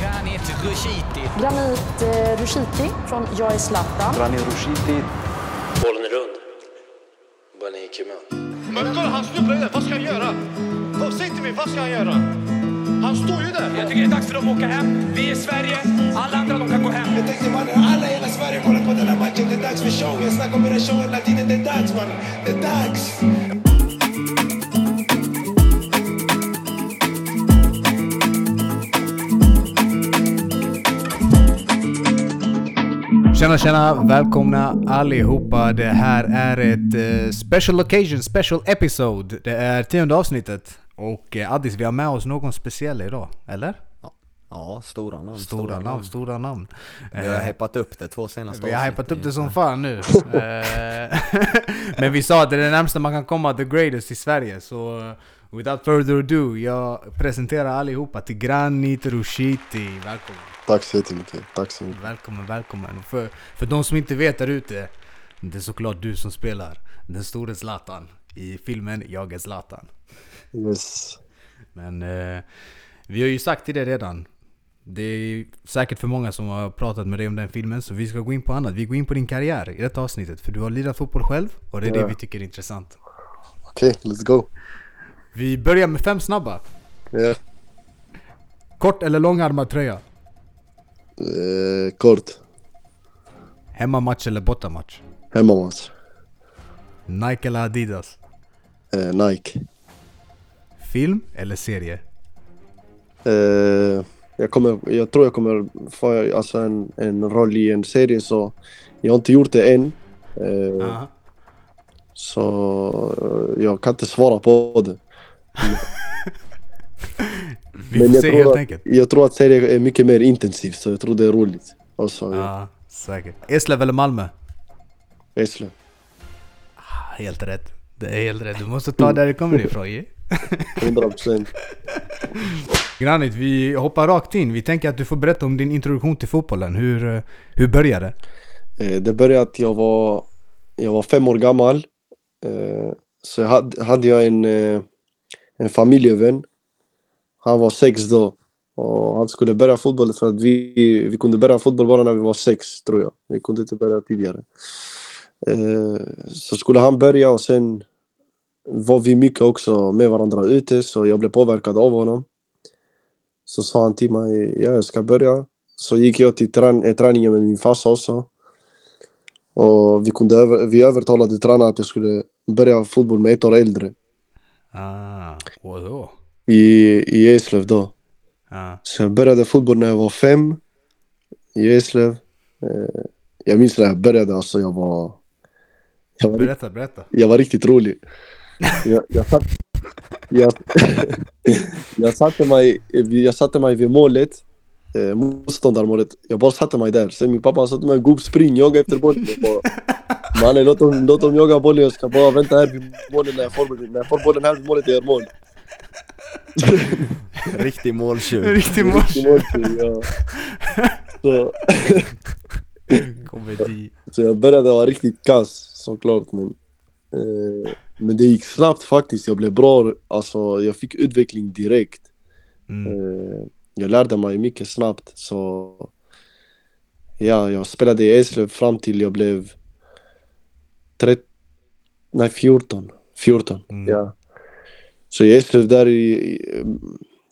Granit Rushiti. Granit eh, Rushiti från Jag är Zlatan. Granit Rushiti. Bollen är rund. Bollen gick ju med. Men kolla, han snubblar där. Vad ska han göra? Vad- Säg till mig, vad ska han göra? Han står ju där. Jag tycker det är dags för dem att åka hem. Vi är Sverige. Alla andra de kan gå hem. Jag tänkte mannen, alla i hela Sverige kollar på den här matchen. Det är dags för show. Jag snackar om den här showen hela tiden. Det är dags mannen. Det är dags. Tjena tjena, välkomna allihopa. Det här är ett eh, special occasion, special episode. Det är tionde avsnittet. Och eh, Addis, vi har med oss någon speciell idag, eller? Ja, stora namn. Stora namn, stora namn. Vi har Eh, hypat upp det två senaste vi har hypat upp det som fan nu. Men vi sa att det är det närmsta man kan komma the greatest i Sverige. Så without further ado, jag presenterar allihopa till Granit Rushiti. Välkommen. Tack så jättemycket. Tack så mycket. Välkommen, välkommen. För, för de som inte vet där ute, det är såklart du som spelar den store Zlatan i filmen Jag är Zlatan. Yes. Men eh, vi har ju sagt till det redan. Det är säkert för många som har pratat med dig om den filmen, så vi ska gå in på annat. Vi går in på din karriär i detta avsnittet, för du har lirat fotboll själv och det är det Ja. vi tycker är intressant. Okej, let's go. Vi börjar med fem snabba. Ja. Kort eller långärmad tröja? Eh, kort. Hemmamatch eller bortamatch? Hemmamatch. Nike eller Adidas? Eh, Nike. Film eller serie? Eh, jag, kommer, jag tror jag kommer få alltså en, en roll i en serie så jag har inte gjort det än. Eh. Så jag kan inte svara på det. Vi får jag, se tror helt att, enkelt. jag tror att serien är mycket mer intensiv så jag tror det är roligt. Alltså, ja. Ja, säkert. Eslöv eller Malmö? Eslöv. Ah, Helt rätt. Det är helt rätt. Du måste ta där det kommer ifrån ju. 100 procent. Granit, vi hoppar rakt in. Vi tänker att du får berätta om din introduktion till fotbollen. Hur, eh, hur började det? Eh, Det började att jag var, jag var fem år gammal. Eh, Så hade, hade jag en, en familjevän. Han var sex då. Och han skulle börja fotboll för att vi, vi kunde börja fotboll bara när vi var sex tror jag. Vi kunde inte börja tidigare. Eh, Så skulle han börja och sen var vi mycket också med varandra ute så jag blev påverkad av honom. Så sa han till mig, ja jag ska börja. Så gick jag till trän- eh, träningen med min farsa också. Och vi, kunde över, vi övertalade tränaren att jag skulle börja fotboll med ett år äldre. Ah, vadå? I, i Eslöv då. Ah. Så jag började fotboll när jag var fem. I Eslöv. Eh, jag minns när jag började alltså jag var... Jag var, Berätta, berätta. jag var riktigt rolig. Jag, jag, satt, jag, jag, satte mig, jag satte mig vid målet. Eh, motståndarmålet. Jag bara satte mig där. Sen min pappa sa till mig gubb spring, jaga efter bollen. Mannen låt dem, låt dem jaga bollen. Jag ska bara vänta här vid målet när jag får, när jag får bollen här vid målet jag gör mål. Riktig måltjuv. Riktig mål. Riktig måltjuv, ja. Så, Komedi. så jag började vara riktigt kass såklart men eh, Men det gick snabbt faktiskt, jag blev bra, alltså jag fick utveckling direkt Mm. eh, Jag lärde mig mycket snabbt så Ja, jag spelade i Eslöv fram till jag blev 13, nej 14 14, Mm. ja så i Eslöv där i,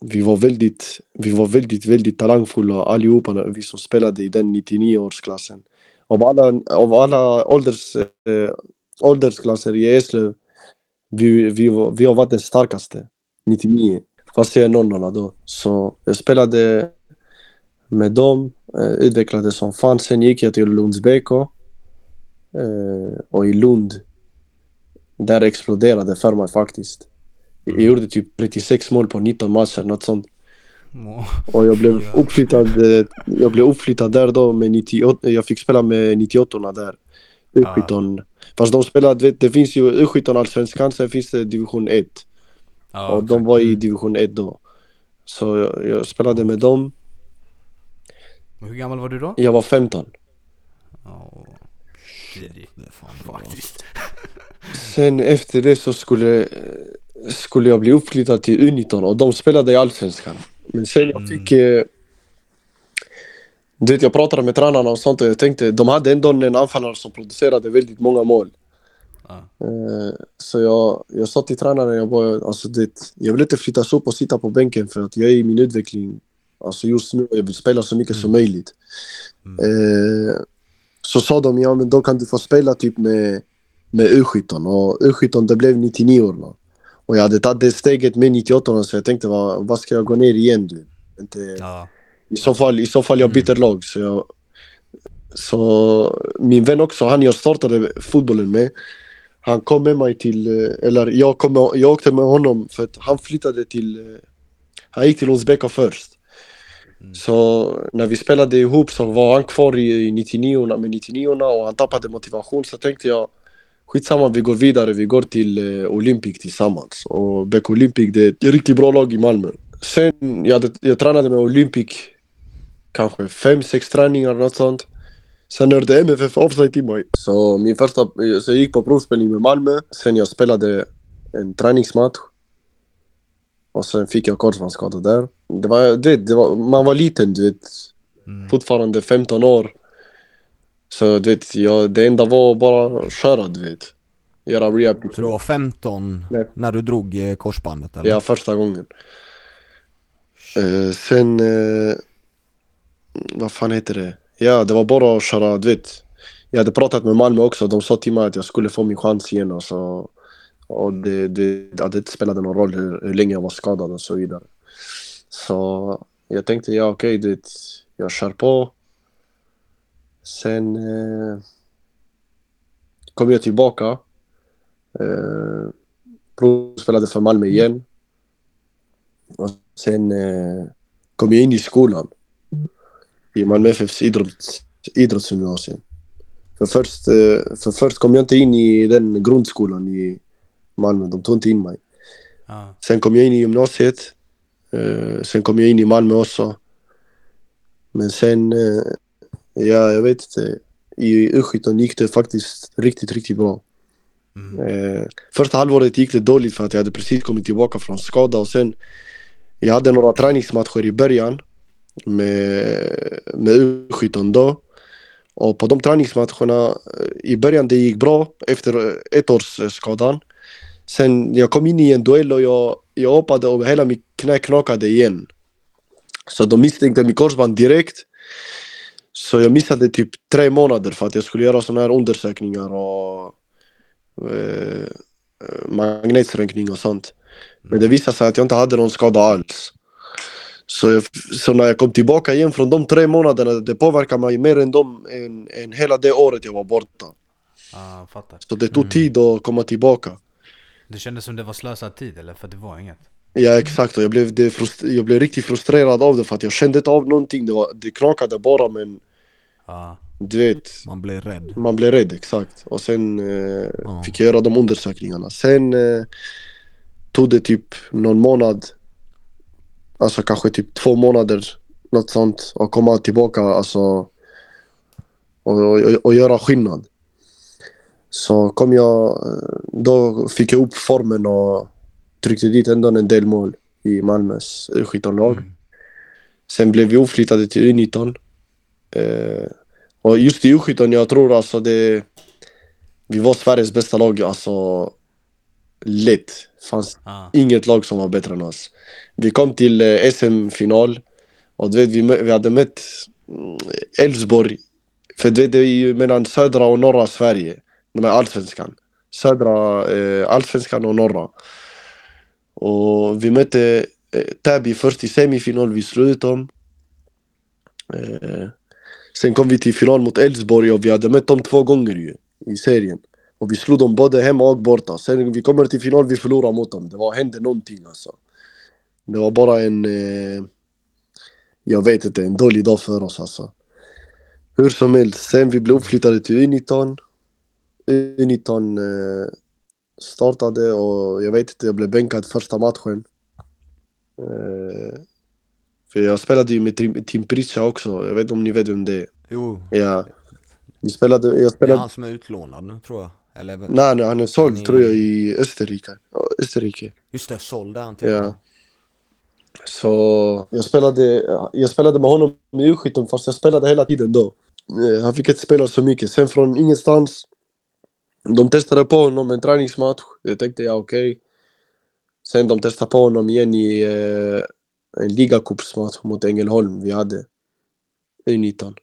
vi var väldigt, vi var väldigt, väldigt talangfulla uh, allihopa, vi uh, som spelade i den 99-årsklassen. Av alla, av uh, alla ålders, äh, åldersklasser i Eslöv, vi, vi, vi har varit den starkaste, 99. Fast jag är 00 då. Så jag spelade med dem, äh, utvecklades som fan. Sen gick jag till Lunds BK. Äh, och i Lund, där exploderade för mig faktiskt. Jag gjorde typ 36 mål på 19 matcher, något sånt. Må- Och jag blev uppflyttad, eh, jag blev uppflyttad där då med 98, jag fick spela med 98 där. U17. Fast de spelade, det finns ju U17 allsvenskan, sen finns det division 1. Ja, och de var i Mm. division 1 då. Så jag, jag spelade med dem, Hur gammal var du då? jag var 15. Oh. Faktiskt. Sen efter det så skulle, skulle jag bli uppflyttad till U19 och de spelade i allsvenskan. Men sen jag Mm. fick, eh, Du vet, jag pratade med tränarna och sånt och jag tänkte, de hade ändå en anfallare som producerade väldigt många mål. Ja. Eh, så jag, jag sa till tränaren, jag bara, alltså det, jag vill inte flyttas upp och sitta på bänken för att jag är i min utveckling. Alltså just nu, jag vill spela så mycket som möjligt. Eh, så sa de, ja men då kan du få spela typ med, med U17 och U17 det blev 99 år. Och jag hade tagit det steget med 98 så jag tänkte, vad, vad ska jag gå ner igen du? Inte, Ja. i så fall, i så fall jag byter lag. Så, jag, så min vän också, han jag startade fotbollen med. Han kom med mig till, eh, eller jag, kom, med- jag åkte med honom för att han flyttade till, eh, han gick till Uzbeka först. Så när vi spelade ihop så var han kvar i, i 99 med 99 och han tappade motivation så tänkte jag skitsamma vi går vidare, vi går till eh, Olympic tillsammans. Och Beck Olympic det är ett riktigt bra lag i Malmö. Sen jag, jag tränade med Olympic kanske fem, sex träningar något sånt. Sen hörde MFF av sig till mig. Så min första, så jag gick på provspelning med Malmö. Sen jag spelade en träningsmatch. Och sen fick jag korsbandsskada där. Det var, du vet, det var, man var liten du vet. Fortfarande 15 år. Så du vet, jag, det enda var bara att köra du vet. Göra rehab. Så du var 15 Nej. när du drog eh, korsbandet eller? Ja, första gången. Eh, sen... Eh, vad fan heter det? Ja, det var bara att köra, du vet. Jag hade pratat med Malmö också. De sa till mig att jag skulle få min chans igen. Och, så, och det, det, ja, det spelade någon roll hur, hur länge jag var skadad och så vidare. Så jag tänkte, ja okej, vet, jag kör på. Sen eh, kom jag tillbaka. Eh, provspelade för Malmö igen. Och sen eh, kom jag in i skolan. I Malmö FFs idrotts, idrottsgymnasium. För först, eh, för först kom jag inte in i den grundskolan i Malmö. De tog inte in mig. Ja. Sen kom jag in i gymnasiet. Eh, sen kom jag in i Malmö också. Men sen, eh, ja jag vet inte. I U17 gick det faktiskt riktigt, riktigt bra. Eh, första halvåret gick det dåligt för att jag hade precis kommit tillbaka från skada och sen jag hade några träningsmatcher i början med, med U17 då. Och på de träningsmatcherna, eh, i början det gick bra efter eh, ett års eh, skadan. Sen jag kom in i en duell och jag, jag hoppade och hela mitt knä knakade igen. Så de misstänkte mitt korsband direkt. Så jag missade typ tre månader för att jag skulle göra såna här undersökningar och eh, magnetsträckning och sånt. Men det visade sig att jag inte hade någon skada alls. Så, jag, så när jag kom tillbaka igen från de tre månaderna, det påverkade mig mer än, de, än, än hela det året jag var borta. Fattar. Så det tog tid att komma tillbaka. Det kändes som det var slösad tid eller? För det var inget? Ja exakt, och jag blev, det frust- jag blev riktigt frustrerad av det för att jag kände inte av någonting. Det, var, det knakade bara men Ja. du vet, Man blir rädd. man blev rädd exakt. Och sen eh, Ja. fick jag göra de undersökningarna. Sen eh, tog det typ någon månad, alltså kanske typ två månader, något sånt, att komma tillbaka alltså och, och, och göra skillnad. Så kom jag, eh, då fick jag upp formen och tryckte dit ändå en del mål i Malmös U17-lag. Sen blev vi oflyttade till U19. Eh, och just i U17, jag tror alltså det... Vi var Sveriges bästa lag, alltså lätt. fanns Ja. inget lag som var bättre än oss. Vi kom till eh, SM-final och du vet, vi, vi hade mött mm, Elfsborg. För du vet, det är ju mellan södra och norra Sverige. De är allsvenskan. Södra, eh, allsvenskan och norra. Och vi mötte e, Täby först i semifinal, vi slog ut dem. E, sen kom vi till final mot Elfsborg och vi hade mött dem två gånger ju, i serien. Och e, vi slog dem både hemma och borta. Sen vi kommer till final, vi förlorar mot dem. Det var, hände någonting alltså. Det var bara en... Eh, jag vet inte, en dålig dag för oss alltså. Hur som helst, sen vi blev uppflyttade till U19. U19 eh, startade och jag vet inte, jag blev bänkad första matchen. Eh, för jag spelade ju med Tim, Tim Pritcha också, jag vet inte om ni vet vem det är. Jo, Ja. Vi spelade, jag det är spelade... han som är utlånad nu tror jag. Eller Nej, nej, han är såld är- tror jag i Österrike. Österrike. just det, såld är han till. Ja. Så jag spelade, jag spelade med honom i U17 fast jag spelade hela tiden då. Eh, Han fick inte spela så mycket. Sen från ingenstans, de testade på honom en träningsmatch. Jag tänkte ja okej. Sen de testade på honom igen i eh, en ligacupsmatch mot Ängelholm vi hade. U19.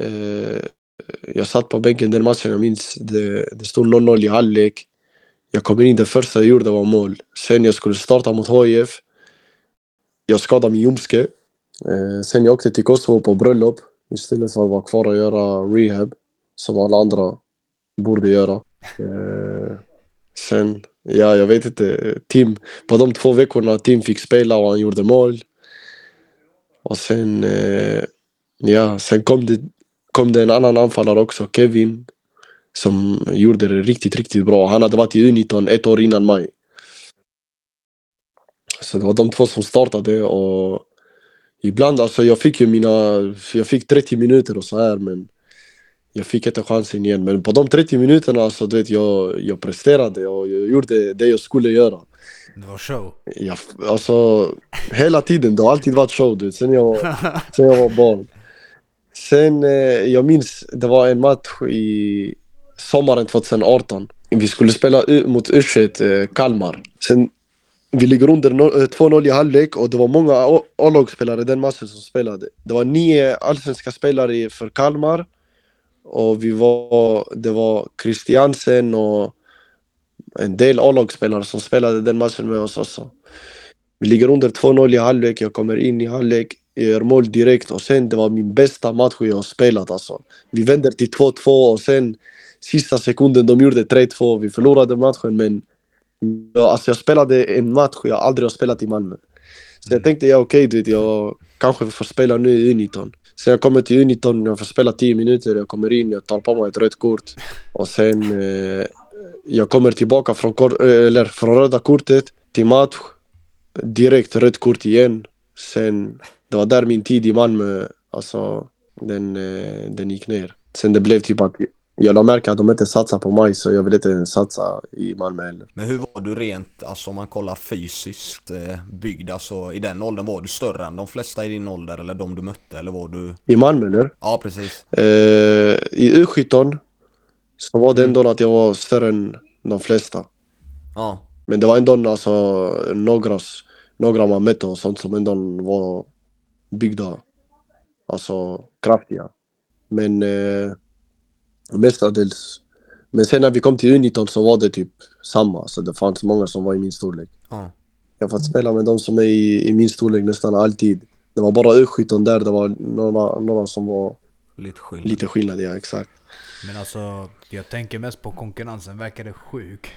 Eh, jag satt på bänken den matchen, jag minns det, det stod 0-0 i halvlek. Jag kom in, det första jag gjorde var mål. Sen jag skulle starta mot HIF. Jag skadade min ljumske. Eh, sen jag åkte till Kosovo på bröllop istället för att vara kvar och göra rehab som alla andra borde göra. Eh, sen, ja jag vet inte. Tim, på de två veckorna Tim fick spela och han gjorde mål. Och sen, eh, ja, sen kom det, kom det en annan anfallare också, Kevin. Som gjorde det riktigt, riktigt bra. Han hade varit i U19 ett år innan mig. Så det var de två som startade och ibland alltså jag fick ju mina, jag fick 30 minuter och så här men jag fick inte chansen igen. Men på de 30 minuterna alltså, du vet, jag, jag presterade och jag gjorde det jag skulle göra. Det var show. Jag, alltså hela tiden, det har alltid varit show du vet, sen jag, sen jag var barn. Sen, eh, jag minns, det var en match i sommaren 2018. Vi skulle spela u- mot U21 eh, Kalmar. Sen, vi ligger under no- eh, 2-0 i halvlek och det var många A-lagsspelare den matchen som spelade. Det var nio allsvenska spelare för Kalmar. Och vi var, det var Christiansen och en del A-lagsspelare som spelade den matchen med oss också. Vi ligger under 2-0 i halvlek, jag kommer in i halvlek, jag gör mål direkt och sen det var min bästa match jag har spelat alltså. Vi vänder till 2-2 och sen sista sekunden de gjorde 3-2, vi förlorade matchen men jag, alltså jag spelade en match jag aldrig har spelat i Malmö. Så jag tänkte, ja okej okay, jag kanske får spela nu i U19. Sen jag kommer till U19, jag får spela 10 minuter, jag kommer in, jag tar på mig ett rött kort. Och sen eh, jag kommer tillbaka från, kor- eh, eller från röda kortet till match. Direkt rött kort igen. Sen, det var där min tid i Malmö, alltså den, eh, den gick ner. Sen det blev typ att jag la märke att de inte satsade på mig så jag ville inte satsa i Malmö heller. Men hur var du rent, alltså om man kollar fysiskt eh, byggd, alltså i den åldern, var du större än de flesta i din ålder eller de du mötte eller var du? I Malmö eller? Ja precis. Eh, I U17 så var det ändå att jag var större än de flesta. Ja. Men det var ändå alltså några, några man mötte och sånt som ändå var byggda, alltså kraftiga. Men eh, mestadels. Men sen när vi kom till U19 så var det typ samma, så det fanns många som var i min storlek. Ja. Jag har fått spela med de som är i, i min storlek nästan alltid. Det var bara U17 där, det var några, några som var Lite skillnad. lite skillnad, ja exakt. Men alltså, jag tänker mest på konkurrensen. Verkar det sjuk?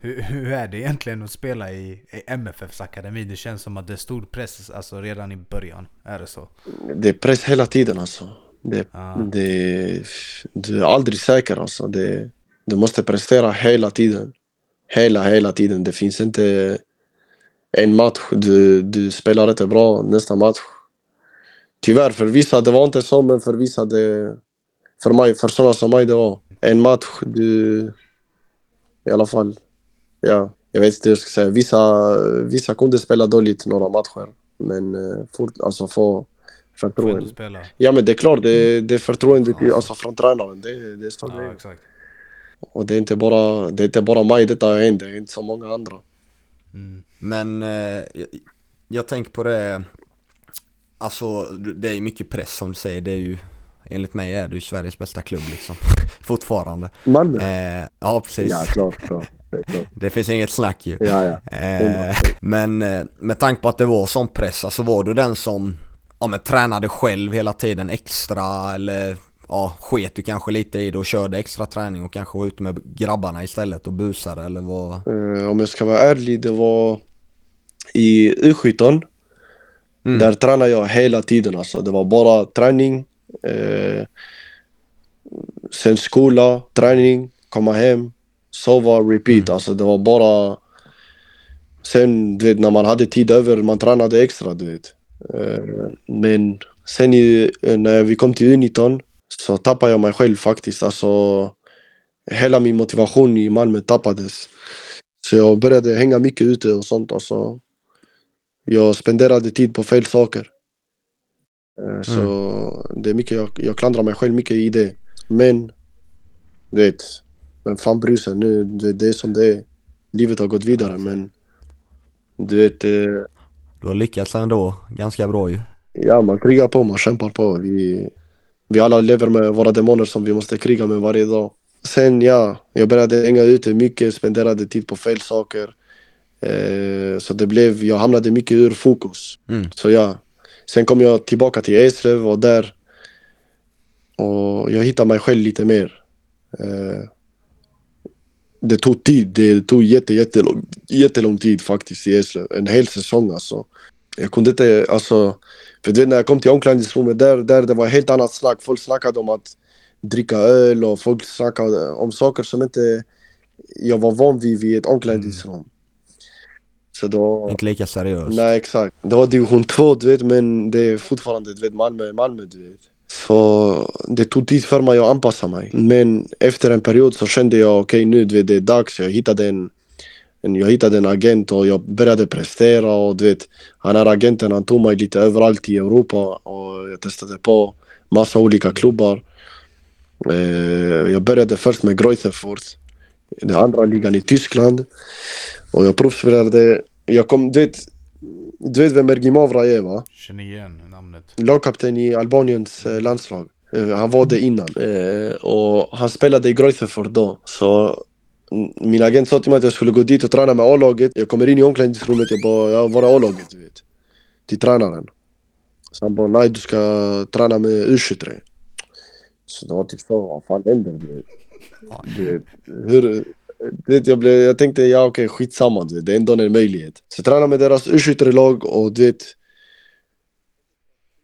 Hur, hur är det egentligen att spela i, i MFFs akademi? Det känns som att det är stor press alltså, redan i början. Är det så? Det är press hela tiden alltså. Det, Ah. det, du är aldrig säker alltså. Det, du måste prestera hela tiden. Hela, hela tiden. Det finns inte en match du, du spelar inte bra nästa match. Tyvärr, för vissa det var inte så, men för vissa det... För mig, för sådana som mig det var. En match, du... I alla fall. Ja, jag vet inte hur jag ska säga. Vissa, vissa kunde spela dåligt några matcher. Men eh, fort, alltså få förtroende. spela. Ja men det är klart, det, det är förtroende till- alltså, från tränaren. Det, det är stor Ja, exakt. Och det är inte bara, det är inte bara mig detta hänt, det är inte så många andra. Mm. Men eh, jag, jag tänker på det, alltså det är mycket press som du säger, det är ju Enligt mig är ju Sveriges bästa klubb liksom, fortfarande. Malmö? Eh, ja precis. Ja, klart, klart. Det. Det finns inget snack ju. Ja, ja. Eh, men eh, med tanke på att det var sån press, alltså var du den som ja, men, tränade själv hela tiden extra eller ja, sket du kanske lite i det och körde extra träning och kanske var ute med grabbarna istället och busade eller vad? Eh, om jag ska vara ärlig, det var i U17. Mm. Där tränade jag hela tiden alltså. Det var bara träning. Eh, sen skola, träning, komma hem, sova, repeat. Alltså det var bara... Sen du vet, när man hade tid över, man tränade extra du vet. Eh, men sen i, när vi kom till U19 så tappade jag mig själv faktiskt. Alltså hela min motivation i Malmö tappades. Så jag började hänga mycket ute och sånt. Alltså, jag spenderade tid på fel saker. Eh, Så det är mycket, jag, jag klandrar mig själv mycket i det. Men, du vet, vem fan bryr sig nu? Det, det är som det är. Livet har gått vidare men, du vet, eh, Du har lyckats ändå ganska bra ju. ja man krigar på, man kämpar på. Vi, vi alla lever med våra demoner som vi måste kriga med varje dag. Sen ja, jag började hänga ute mycket, spenderade tid på fel saker. Eh, så det blev, jag hamnade mycket ur fokus. Mm. Så ja, sen kom jag tillbaka till Eslöv och där och jag hittade mig själv lite mer. Eh, det tog tid, det tog jätte, jättelång, jättelång tid faktiskt i Eslöv. En hel säsong alltså. Jag kunde inte, alltså, för du vet när jag kom till omklädningsrummet där, där det var helt annat snack. Folk snackade om att dricka öl och folk snackade om saker som inte jag var van vid vid ett omklädningsrum. Så då... Inte lika seriös. Nej exakt. Det var division 2 du vet men det är fortfarande du vet Malmö, Malmö du vet. Så det tog tid för mig att anpassa mig. Men efter en period så kände jag okej nu du vet, det är dags. Jag hittade en, en, jag hittade en agent och jag började prestera och du vet han här agenten han tog mig lite överallt i Europa och jag testade på massa olika klubbar. Eh, jag började först med Greutherfurt, den andra ligan i Tyskland. Och jag provspelade, jag kom, du vet, du vet vem Ergimovra är va? Känner igen namnet lagkapten i Albaniens eh, landslag. Eh, han var det innan. Eh, och han spelade i Greutherfurt då. Så mm, min agent sa till mig att jag skulle gå dit och träna med A-laget. Jag kommer in i omklädningsrummet, jag bara, jag var A-laget du vet. Till tränaren. Så han bara, nej du ska träna med U23. Så det var typ så, vad fan händer? Du vet. Hur, det, jag, blev, jag tänkte, ja okej skitsamma, du vet, det är ändå en möjlighet. Så jag tränade med deras U23-lag och du vet,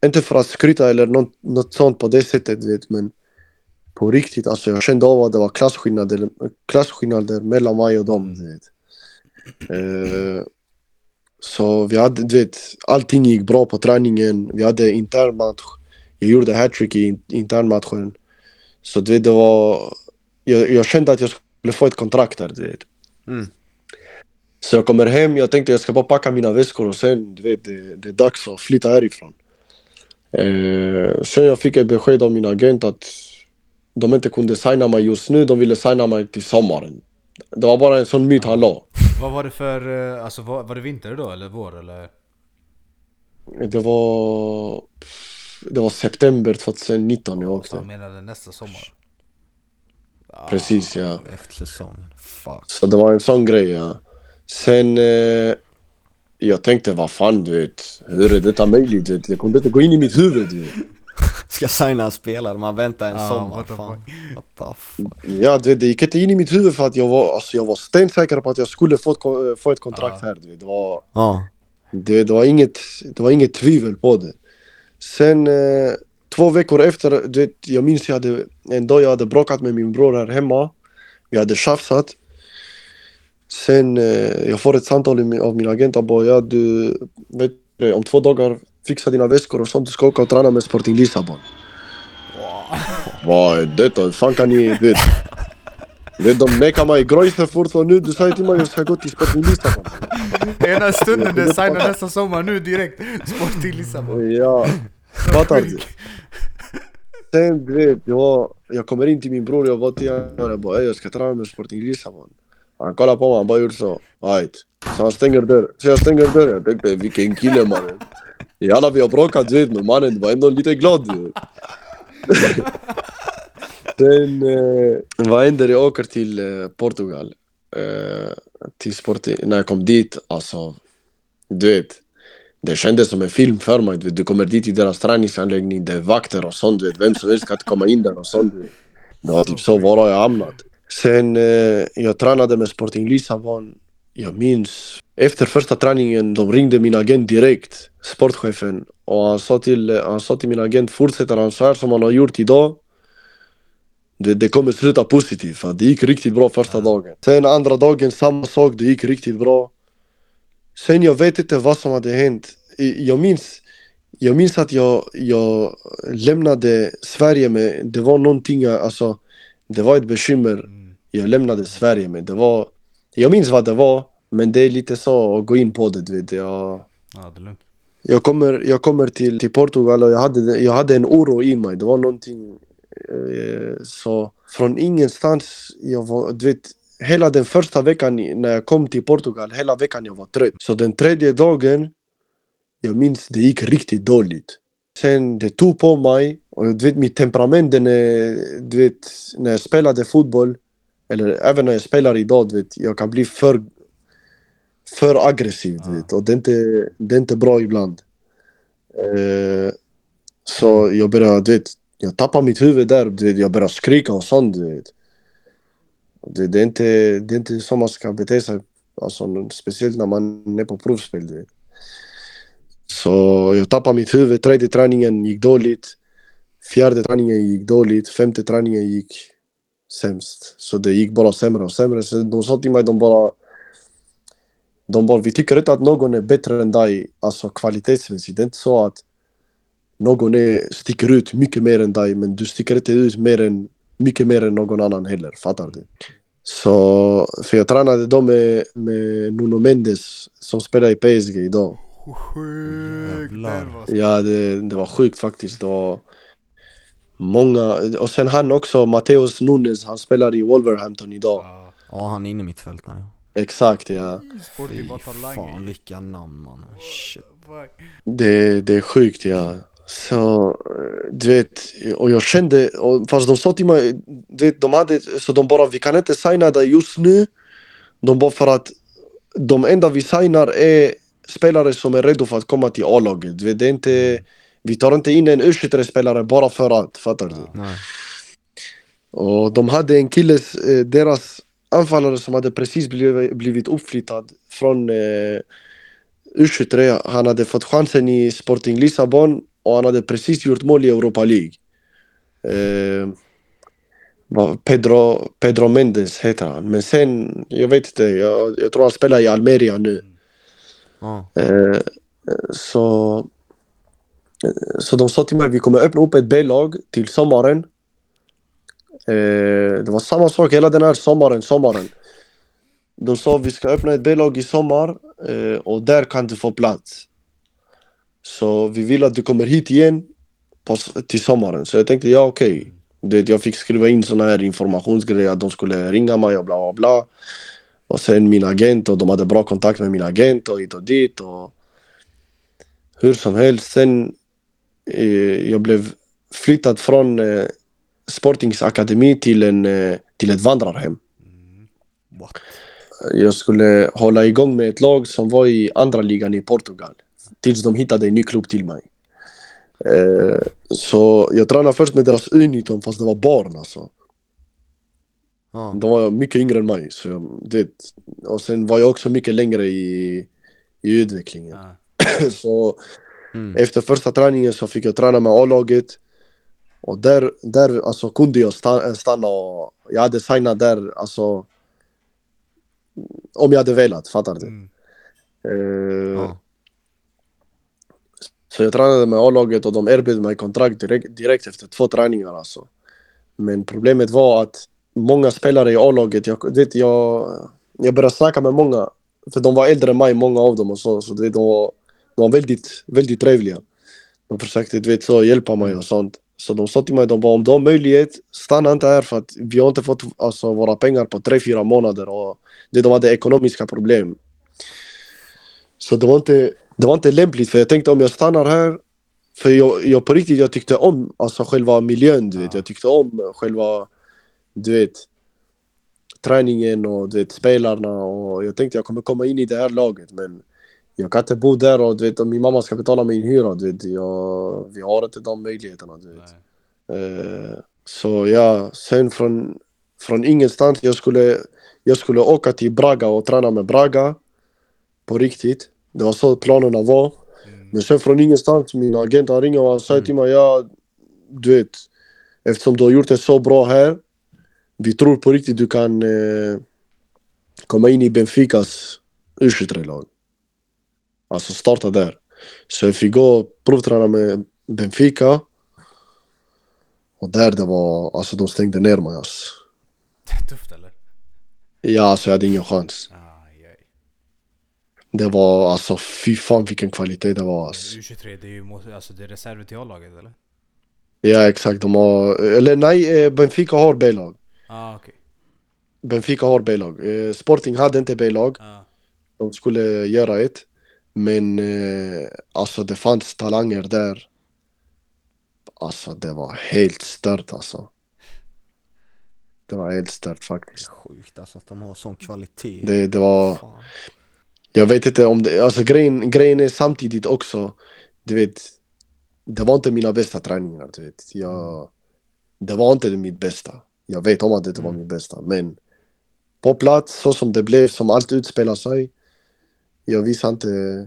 inte för att skryta eller något, något sånt på det sättet, vet, men på riktigt, alltså jag kände av att det var klasskillnader, klasskillnader mellan mig och dem, du vet. Eh, så vi hade, du vet, allting gick bra på träningen. Vi hade intern match. Jag gjorde hattrick i in- internmatchen. Så du vet, det var... Jag, jag kände att jag skulle få ett kontrakt där, du vet. Mm. Så jag kommer hem, jag tänkte jag ska bara packa mina väskor och sen, du vet, det, det är dags att flytta härifrån. Eh, sen jag fick ett besked av min agent att de inte kunde signa mig just nu, de ville signa mig till sommaren. Det var bara en sån myt han la. Vad var det för, eh, alltså var, var det vinter då eller vår eller? Det var... Det var september 2019 jag åkte. menade nästa sommar. Precis ja. Efter säsongen. Fuck. Så det var en sån grej ja. Sen... Eh, jag tänkte vad fan du vet. Hur är detta möjligt? du vet? Jag kunde inte gå in i mitt huvud du vet. Ska signa en spelare, man väntar en Ja, sommar. what the Fan. What the fuck. Ja du vet, det gick inte in i mitt huvud för att jag var, alltså, jag var stensäker på att jag skulle få ett, ko- få ett kontrakt här. Du vet. Det var... Ja. Det, det, var inget, det var inget tvivel på det. Sen eh, två veckor efter, du vet, jag minns jag hade, en dag jag hade bråkat med min bror här hemma. Vi hade tjafsat. Sen eh, jag får ett samtal av min agent och bara ja du, vet du, om två dagar fixa dina väskor och sånt, du ska åka och träna med Sporting Lissabon. Vad är detta? Hur fan kan ni, vet. Vet, de nekar mig Greutherfurt och nu du säger till mig att jag ska gå till Sporting Lissabon. Ena stunden det signar nästa sommar, nu direkt Sporting Lissabon. Ja, fattar du? Sen du vet, jag, jag kommer in till min bror, jag var till honom jag bara "Ey, jag ska träna med Sporting Lissabon. Han kollar på mig, han bara gjorde så. Right. Så han stänger dörren. Så jag stänger dörren. Jag tänkte vilken kille mannen. Jalla vi har bråkat du vet, men mannen var ändå lite glad du vet. Sen, eh, vad händer? Jag åker till eh, Portugal. Eh, till Sporting, när jag kom dit, alltså, du vet. Det kändes som en film för mig. Du, vet, du kommer dit i deras träningsanläggning, det är vakter och sånt. Du vet, vem som helst kan komma in där och sånt. Det var typ så, var har jag hamnat? Sen eh, jag tränade med Sporting Lissabon. Jag minns, efter första träningen, de ringde min agent direkt, sportchefen. Och han sa till, han sa till min agent, fortsätter han så här som han har gjort idag, det, det kommer sluta positivt. För det gick riktigt bra första dagen. Sen andra dagen, samma sak, det gick riktigt bra. Sen jag vet inte vad som hade hänt. Jag minns, jag minns att jag, jag lämnade Sverige med, det var någonting, alltså, det var ett bekymmer jag lämnade Sverige med. Det var, jag minns vad det var, men det är lite så att gå in på det, du vet. Jag, Ja, det är lugnt. Jag kommer, jag kommer till, till Portugal och jag hade, jag hade en oro i mig. Det var någonting... Eh, så från ingenstans, jag var, du vet, hela den första veckan när jag kom till Portugal, hela veckan jag var trött. Så den tredje dagen, jag minns det gick riktigt dåligt. Sen det tog på mig och du vet mitt temperament, den är, du vet, när jag spelade fotboll, eller även när jag spelar idag, du vet, jag kan bli för, för aggressiv. Du vet, och det är, inte, det är inte bra ibland. Eh, så jag började, du vet, jag tappar mitt huvud där. Du vet, jag börjar skrika och sånt. Du vet. Det, det, är inte, det är inte så man ska bete sig. Alltså, speciellt när man är på provspel. Du vet. Så jag tappade mitt huvud. Tredje träningen gick dåligt. Fjärde träningen gick dåligt. Femte träningen gick sämst. Så det gick bara sämre och sämre. Så de sa till mig, de bara... De bara, vi tycker inte att någon är bättre än dig, alltså kvalitetsmässigt. Det är inte så att någon är, sticker ut mycket mer än dig, men du sticker inte ut mer än, mycket mer än någon annan heller. Fattar du? Så, för jag tränade då med, med Nuno Mendes som spelar i PSG idag. Sjukt! Ja, det, det var sjukt faktiskt. Det var många, och sen han också, Mateus Nunes, han spelar i Wolverhampton idag. Ja, Ja, han är inne i mitt fält nu. Exakt, ja. Fy fan vilka namn man. Shit. Det, det är sjukt ja. Så du vet, och jag kände, och fast de sa till mig, du vet, de hade, så de bara vi kan inte signa dig just nu. De bara för att de enda vi signar är spelare som är redo för att komma till A-laget. Du vet, Det är inte, vi tar inte in en U23-spelare bara för att, fattar du? Nej. Och de hade en kille, eh, deras anfallare som hade precis blivit, uppflyttad från eh, U23. Han hade fått chansen i Sporting Lissabon och han hade precis gjort mål i Europa League. Eh, Pedro, Pedro Mendes heter han. Men sen, jag vet inte, jag, jag tror han spelar i Almeria nu. Ja. Eh, så, så de sa till mig vi kommer öppna upp ett B-lag till sommaren. Eh, det var samma sak hela den här sommaren, sommaren. De sa vi ska öppna ett B-lag i sommar eh, och där kan du få plats. Så vi vill att du kommer hit igen på, till sommaren. Så jag tänkte ja okej. Det, jag fick skriva in såna här informationsgrejer att de skulle ringa mig och bla bla bla. Och sen min agent och de hade bra kontakt med min agent och hit och dit och hur som helst. Sen eh, jag blev flyttad från eh, Sportings akademi till, en, eh, till ett vandrarhem. What? Jag skulle hålla igång med ett lag som var i andra ligan i Portugal. Tills de hittade en ny klubb till mig. Eh, så jag tränade först med deras U19 fast det var barn alltså. Ja. De var mycket yngre än mig. Så jag, det, och sen var jag också mycket längre i, i utvecklingen. Ja. så Mm. efter första träningen så fick jag träna med A-laget. Och där, där alltså, kunde jag stanna, stanna och jag hade signat där alltså om jag hade velat, fattar du? Mm. Eh, Ja. Så jag tränade med A-laget och de erbjöd mig kontrakt direkt, direkt efter två träningar alltså. Men problemet var att många spelare i A-laget, jag, det, jag, jag började snacka med många, för de var äldre än mig, många av dem och så, så det, de, var, de var väldigt, väldigt trevliga. De försökte du vet, så, hjälpa mig och sånt. Så de sa till mig, de bara om du har möjlighet, stanna inte här för att vi har inte fått alltså, våra pengar på tre fyra månader och det, de hade ekonomiska problem. Så det var inte, det var inte lämpligt för jag tänkte om jag stannar här för jag, jag på riktigt jag tyckte om alltså själva miljön du vet. Jag tyckte om själva du vet träningen och du vet spelarna och jag tänkte jag kommer komma in i det här laget men jag kan inte bo där och du vet om min mamma ska betala min hyra du vet. Jag, vi har inte de möjligheterna du vet. Eh, så ja, sen från, från ingenstans jag skulle, jag skulle åka till Braga och träna med Braga på riktigt. Det var så planerna var. Men sen från ingenstans, min agent han ringer och säger till mig, ja, du vet, eftersom du har gjort det så bra här, vi tror på riktigt du kan eh, komma in i Benficas U23-lag. Alltså starta där. Så jag fick gå och provträna med Benfica. Och där det var, alltså de stängde ner mig alltså. Tufft eller? Ja, alltså jag hade ingen chans. Aj, aj. Det var alltså, fy fan vilken kvalitet det var alltså. U23, det är ju mot- alltså, det är reserver till A-laget eller? Ja exakt, de har, eller nej, eh, Benfica har B-lag. Ah, okej. Benfica har B-lag. Eh, Sporting hade inte B-lag. Ah. De skulle göra ett. Men eh, alltså det fanns talanger där. Alltså det var helt stört alltså. Det var helt stört faktiskt. Sjukt alltså att de har sån kvalitet. Det, det var, Fan. jag vet inte om det, alltså grejen, grejen är samtidigt också, du vet, det var inte mina bästa träningar, du vet. Jag, det var inte mitt bästa. Jag vet om att det inte var mitt bästa, men på plats, så som det blev, som allt utspelar sig, jag visar inte...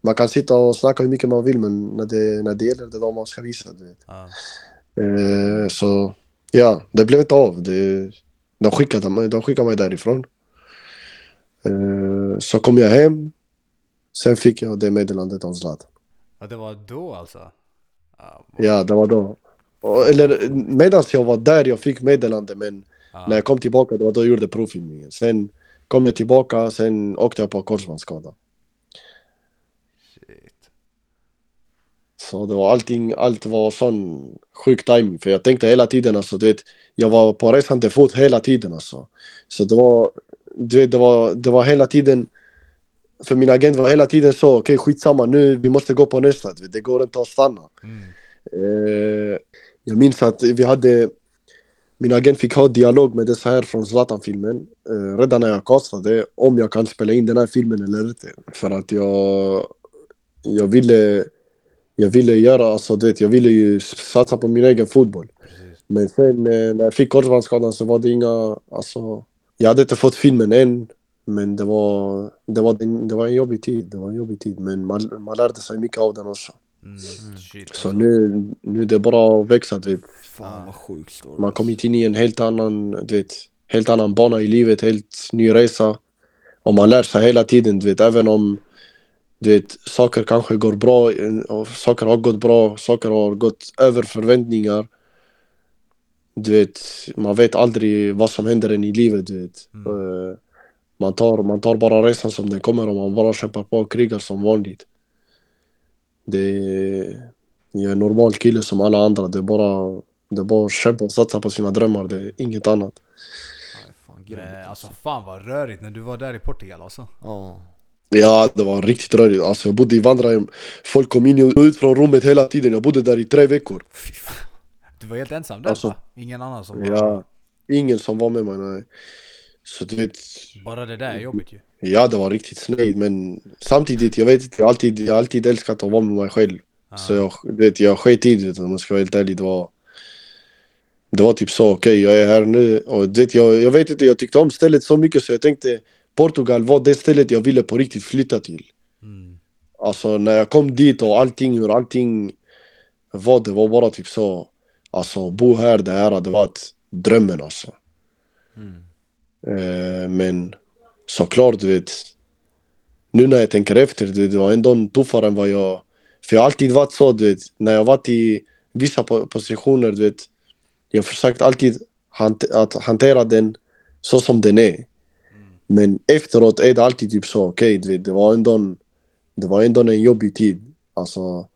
Man kan sitta och snacka hur mycket man vill, men när det, när det gäller, det är då man ska visa, du vet. Ah. Eh, så ja, det blev inte av. Det, de, skickade mig, de skickade mig därifrån. Eh, så kom jag hem. Sen fick jag det meddelandet av Zlatan. Ja, det var då alltså? Ah, Ja, det var då. Och, eller medan jag var där jag fick meddelande men ah. när jag kom tillbaka det var då jag gjorde provfilmningen. Sen kom jag tillbaka, sen åkte jag på korsbandsskada. Shit. Så det var allting, allt var sån sjuk timing för jag tänkte hela tiden alltså, du vet, jag var på resande fot hela tiden alltså. Så det var, du vet, det var, det var hela tiden, för min agent var hela tiden så, okej skitsamma nu, vi måste gå på nästa, det går inte att stanna. Mm. Eh, jag minns att vi hade, min agent fick ha dialog med dessa här från Zlatan-filmen eh, redan när jag castade om jag kan spela in den här filmen eller inte. För att jag, jag ville jag ville göra, alltså du vet, jag ville ju satsa på min egen fotboll. Precis. Men sen eh, när jag fick korsbandsskadan så var det inga, alltså, jag hade inte fått filmen än. Men det var, det var, en, det var en jobbig tid, det var en jobbig tid. Men man, man lärde sig mycket av den också. Mm. Shit. Så nu, nu är det bara att växa, vet. Fan vad sjukt story. Man kommit in i en helt annan, du vet, helt annan bana i livet, helt ny resa. Och man lär sig hela tiden, du vet, även om du vet, saker kanske går bra, och saker har gått bra, saker har gått över förväntningar. Du vet, man vet aldrig vad som händer en i livet, du vet. Eh, Man tar, man tar bara resan som den kommer och man bara kämpar på och krigar som vanligt. Det är, jag är en normal kille som alla andra, det är bara, det är bara att kämpa och satsa på sina drömmar, det är inget annat. Nej, fan, grymt, Men, alltså fan vad rörigt när du var där i Portugal alltså. Ja. Ja, det var riktigt rörigt. Alltså, jag bodde i vandrarhem. Folk kom in och ut från rummet hela tiden. Jag bodde där i tre veckor. Du var helt ensam där Alltså, va? Ingen annan som var... Ja, ingen som var med mig. Nej. Så du vet, Bara det där är jobbigt ju. ja det var riktigt sned. Men samtidigt, jag vet inte, jag har alltid, jag alltid älskat att vara med mig själv. Så jag, vet, jag sket i det om jag ska vara helt ärlig. Det var, det var typ så, okej jag är här nu. Och du vet, jag, jag vet inte, jag tyckte om stället så mycket så jag tänkte Portugal var det stället jag ville på riktigt flytta till. Mm. Alltså när jag kom dit och allting, hur allting var, det var bara typ så. Alltså bo här, det här hade varit drömmen alltså. Eh, men såklart, du vet. Nu när jag tänker efter, det, det var ändå tuffare än vad jag... För jag har alltid varit så, du vet. När jag varit i vissa po- positioner, du vet. Jag har försökt alltid hant att hantera den så som den är. Men efteråt är det alltid typ så, okej, vet, det var ändå en, det var ändå en jobbig tid. Alltså,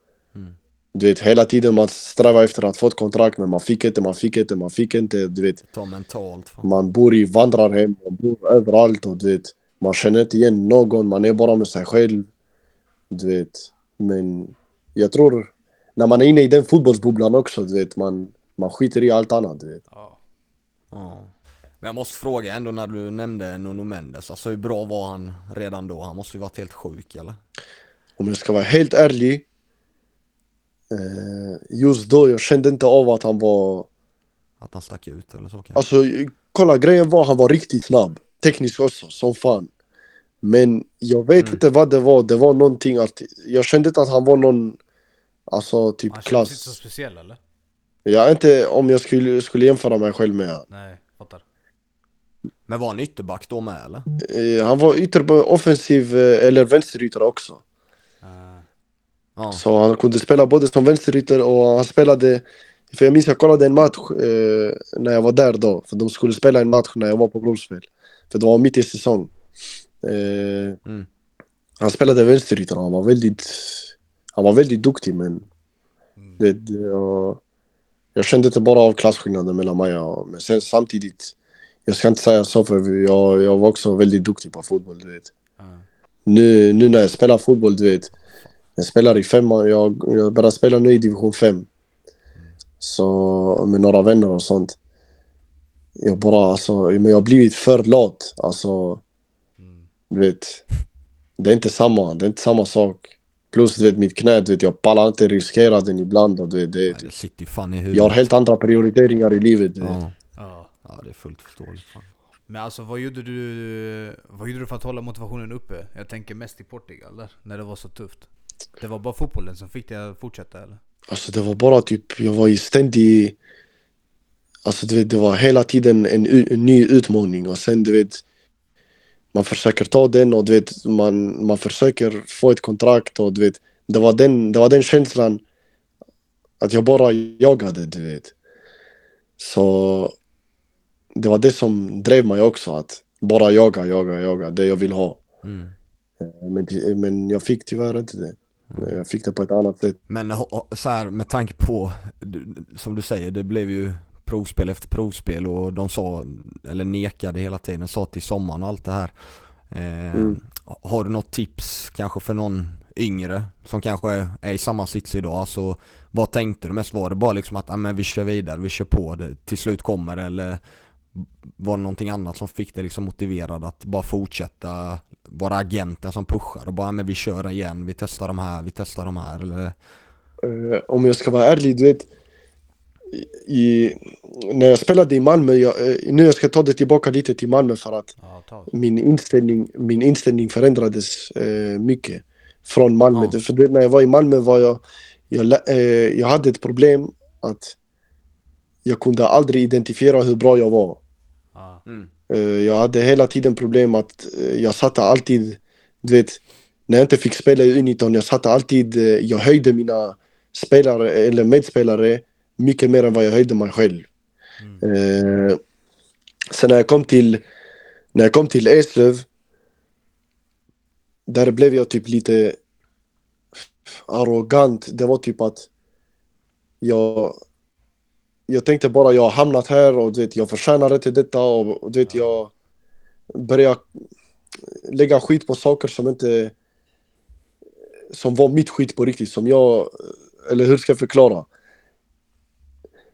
du vet, hela tiden man strävar efter att få ett kontrakt, men man fick inte, man fick inte, man fick inte, du vet. Man bor i vandrarhem, man bor överallt och du vet, man känner inte igen någon, man är bara med sig själv. Du vet, men jag tror, när man är inne i den fotbollsbubblan också, du vet, man, man skiter i allt annat, du vet. Ja. Ja. Men jag måste fråga ändå när du nämnde Nuno Mendes, alltså hur bra var han redan då? Han måste ju varit helt sjuk eller? Om jag ska vara helt ärlig, eh, just då jag kände inte av att han var Att han stack ut eller så kanske? Alltså kolla grejen var han var riktigt snabb. Tekniskt också, som fan. Men jag vet inte vad det var. Det var någonting att jag kände inte att han var någon Alltså typ Han kändes inte så klass. speciell eller? Jag inte om jag skulle, skulle jämföra mig själv med han. Nej, fattar. Men var han ytterback då med eller? Eh, Han var ytter offensiv eh, eller vänsterytter också. Ja. Så han kunde spela både som vänsterytter och han spelade För jag minns jag kollade en match eh, när jag var där då. För de skulle spela en match när jag var på provspel. För det var mitt i säsong. Eh, Mm. Han spelade vänsterytter, han var väldigt, han var väldigt duktig men det, det, jag, jag kände inte bara av klasskillnaden mellan mig och men sen samtidigt, jag ska inte säga så för jag, jag var också väldigt duktig på fotboll, du vet. Nu, nu när jag spelar fotboll, du vet, jag spelar i femman, jag, jag börjar spela nu i division 5. Så med några vänner och sånt. Jag bara alltså, men jag har blivit för lat. Alltså, du vet. Det är inte samma, det är inte samma sak. Plus du vet mitt knä, du vet, jag pallar inte riskera den ibland. Och, det, Det sitter ju fan i huvudet. jag har helt andra prioriteringar i livet. Ja, Ja. ja det är fullt förståeligt. Fan. Men alltså vad gjorde du Vad gjorde du för att hålla motivationen uppe? Jag tänker mest i Portugal där, när det var så tufft. Det var bara fotbollen som fick dig att fortsätta eller? Alltså det var bara typ, jag var i ständig... Alltså du vet, det var hela tiden en, en ny utmaning och sen du vet... Man försöker ta den och du vet, man, man försöker få ett kontrakt och du vet... Det var den, det var den känslan att jag bara jagade, du vet. Så... Det var det som drev mig också, att bara jaga, jaga, jaga, det jag vill ha. Mm. Men, men jag fick tyvärr inte det. Jag fick det på ett annat sätt. Men så här med tanke på, som du säger, det blev ju provspel efter provspel och de sa, eller nekade hela tiden, sa till sommaren och allt det här. Eh, Mm. Har du något tips kanske för någon yngre som kanske är, i samma sits idag? Alltså, vad tänkte du mest? Var det bara liksom att ah, men vi kör vidare, vi kör på, det till slut kommer det, eller var det någonting annat som fick dig liksom motiverad att bara fortsätta vara agenten som pushar och bara ah, men vi kör igen, vi testar de här, vi testar de här eller? Eh, om jag ska vara ärlig, du vet. I, när jag spelade i Malmö, jag, eh, nu jag ska ta det tillbaka lite till Malmö för att Ja, min inställning, min inställning förändrades eh, mycket från Malmö. Ja. För du vet, när jag var i Malmö var jag, jag, eh, jag hade ett problem att jag kunde aldrig identifiera hur bra jag var. Ja. Eh, Jag hade hela tiden problem att eh, jag satte alltid, du vet, när jag inte fick spela i Uniton, jag satte alltid, jag höjde mina spelare eller medspelare mycket mer än vad jag höjde mig själv. Eh, sen när jag kom till, när jag kom till Eslöv, där blev jag typ lite arrogant. Det var typ att jag, jag tänkte bara jag har hamnat här och du vet, jag förtjänar inte detta och, och du vet, jag började lägga skit på saker som inte som var mitt skit på riktigt, som jag, eller hur ska jag förklara?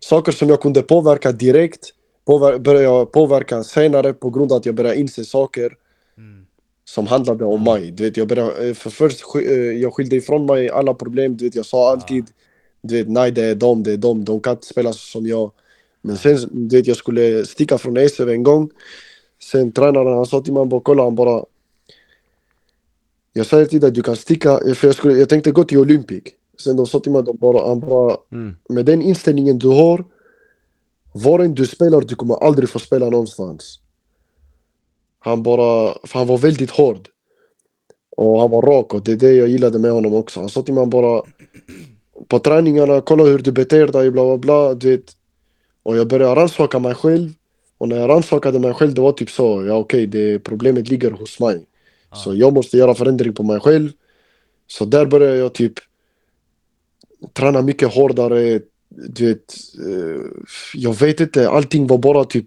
Saker som jag kunde påverka direkt påver- började jag påverka senare på grund av att jag började inse saker Mm. som handlade om mig. Du vet, jag, började, eh, för först eh, jag skilde ifrån mig alla problem. Du vet, jag sa alltid du vet, nej det är dem, det är dem, de kan inte spela som jag. Men sen, du vet, jag skulle sticka från Eslöv en gång. Sen tränaren han sa till mig, bara kolla han bara. Jag sa till dig att du kan sticka, för jag, skulle, jag tänkte gå till Olympic. Sen de sa till mig, de bara, han bara, Mm. med den inställningen du har, var än du spelar, du kommer aldrig få spela någonstans. Han bara, för han var väldigt hård. Och han var rak och det är det jag gillade med honom också. Han sa till mig bara, på träningarna, kolla hur du beter dig, bla bla bla, du vet. Och jag började rannsaka mig själv. Och när jag rannsakade mig själv, det var typ så, ja okej, det problemet ligger hos mig. Så jag måste göra förändring på mig själv. Så där började jag typ träna mycket hårdare. Du vet, eh, jag vet inte, allting var bara typ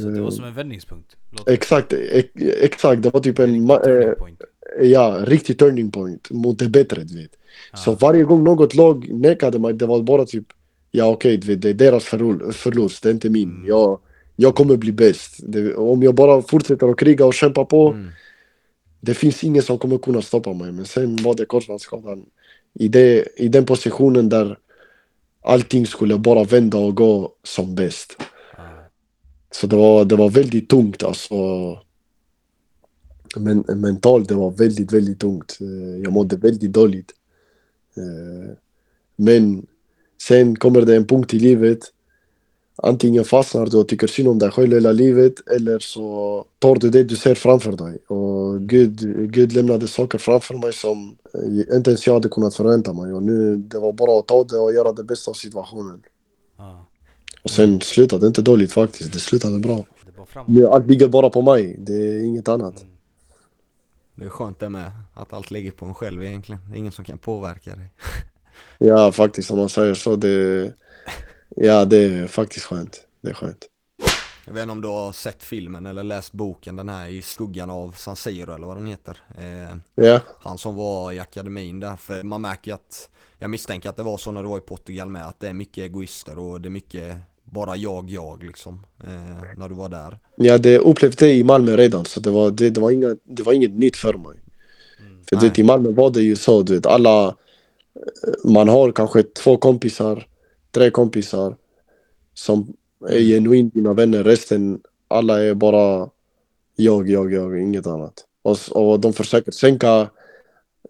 Så det var som en vändningspunkt. Exakt, ex, exakt. Det var typ en eh, point. ja, riktig turning point mot det bättre, du vet. Ja. Så varje gång något lag nekade mig, det var bara typ ja okej, vet, det är deras förlust, förlust, det är inte min. Mm. Jag, jag kommer bli bäst. Det, om jag bara fortsätter att kriga och kämpa på, Mm. det finns ingen som kommer kunna stoppa mig. Men sen var det korsbandsskadan i, det, i den positionen där allting skulle bara vända och gå som bäst. Ja. Så det var, det var väldigt tungt alltså. Men mentalt det var väldigt, väldigt tungt. Eh, Jag mådde väldigt dåligt. Eh, Men sen kommer det en punkt i livet. Antingen fastnar du och tycker synd om dig själv hela livet eller så tar du det du ser framför dig. Och Gud, Gud lämnade saker framför mig som eh, inte ens jag hade kunnat förvänta mig. Och nu det var bara att ta det och göra det bästa av situationen. Ja. Och sen slutade det inte dåligt faktiskt. Det slutade bra. Det allt ligger bara på mig. Det är inget annat. Det är skönt det med, att allt ligger på en själv egentligen. Det är ingen som kan påverka dig. Ja, faktiskt om man säger så. Det, ja, det är faktiskt skönt. Det är skönt. Jag vet inte om du har sett filmen eller läst boken, den här i skuggan av San Siro eller vad den heter. Eh, Ja, han som var i akademin där, för man märker att, jag misstänker att det var så när du var i Portugal med, att det är mycket egoister och det är mycket bara jag, jag liksom, eh, när du var där. ja det upplevde det i Malmö redan. Så det var, det, det var, inga, det var inget nytt för mig. För du vet, i Malmö var det ju så, du vet, alla... eh, Man har kanske två kompisar, tre kompisar som är genuint dina vänner. Resten, alla är bara jag, jag, jag, inget annat. Och, och de försöker sänka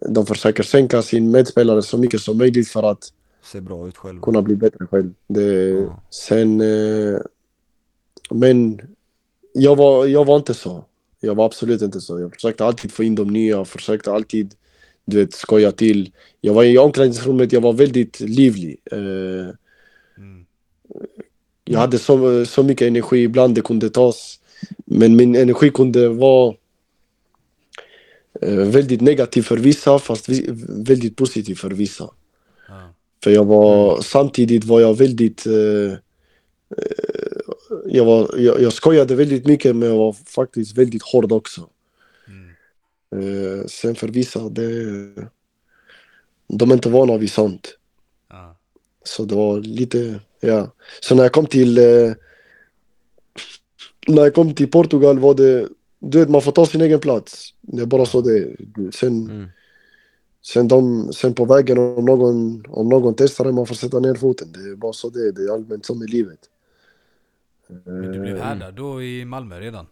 de försöker sänka sin medspelare så mycket som möjligt för att Ser bra ut själv. kunna bli bättre själv. Det, Ja. Sen... Eh, men jag var, jag var inte så. Jag var absolut inte så. Jag försökte alltid få in de nya, försökte alltid du vet, skoja till. Jag var i omklädningsrummet, jag var väldigt livlig. Eh, Mm. Jag hade så, så mycket energi, ibland det kunde tas. Men min energi kunde vara eh, väldigt negativ för vissa, fast väldigt positiv för vissa. För jag var, samtidigt var jag väldigt... Eh, eh, jag, var, jag, jag skojade väldigt mycket men jag var faktiskt väldigt hård också. Mm. Eh, sen för vissa, det, de är inte vana vid sånt. Så det var lite, ja. Så när jag kom till, eh, när jag kom till Portugal var det, du vet man får ta sin egen plats. Det är bara så det. Sen, Mm. sen, de, sen på vägen om någon, om någon testar det, man får sätta ner foten. Det är bara så det. Det är allmänt som i livet. Men du blev härdad då i Malmö redan?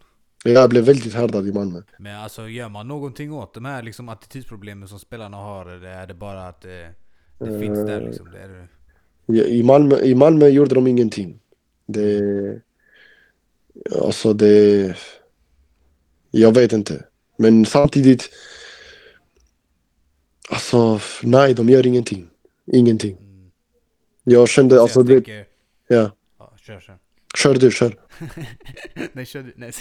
Jag blev väldigt härdad i Malmö. Men alltså gör man någonting åt de här liksom attitydsproblemen som spelarna har? Eller är det bara att det, det finns där liksom? Det är, I Malmö, I Malmö gjorde de ingenting. Det... Alltså det... Jag vet inte. Men samtidigt... Alltså, nej, de gör ingenting. Ingenting. Jag kände, Så alltså jag det... tänker, Ja. ja, kör kör. Kör du, kör. nej, kör du, nej.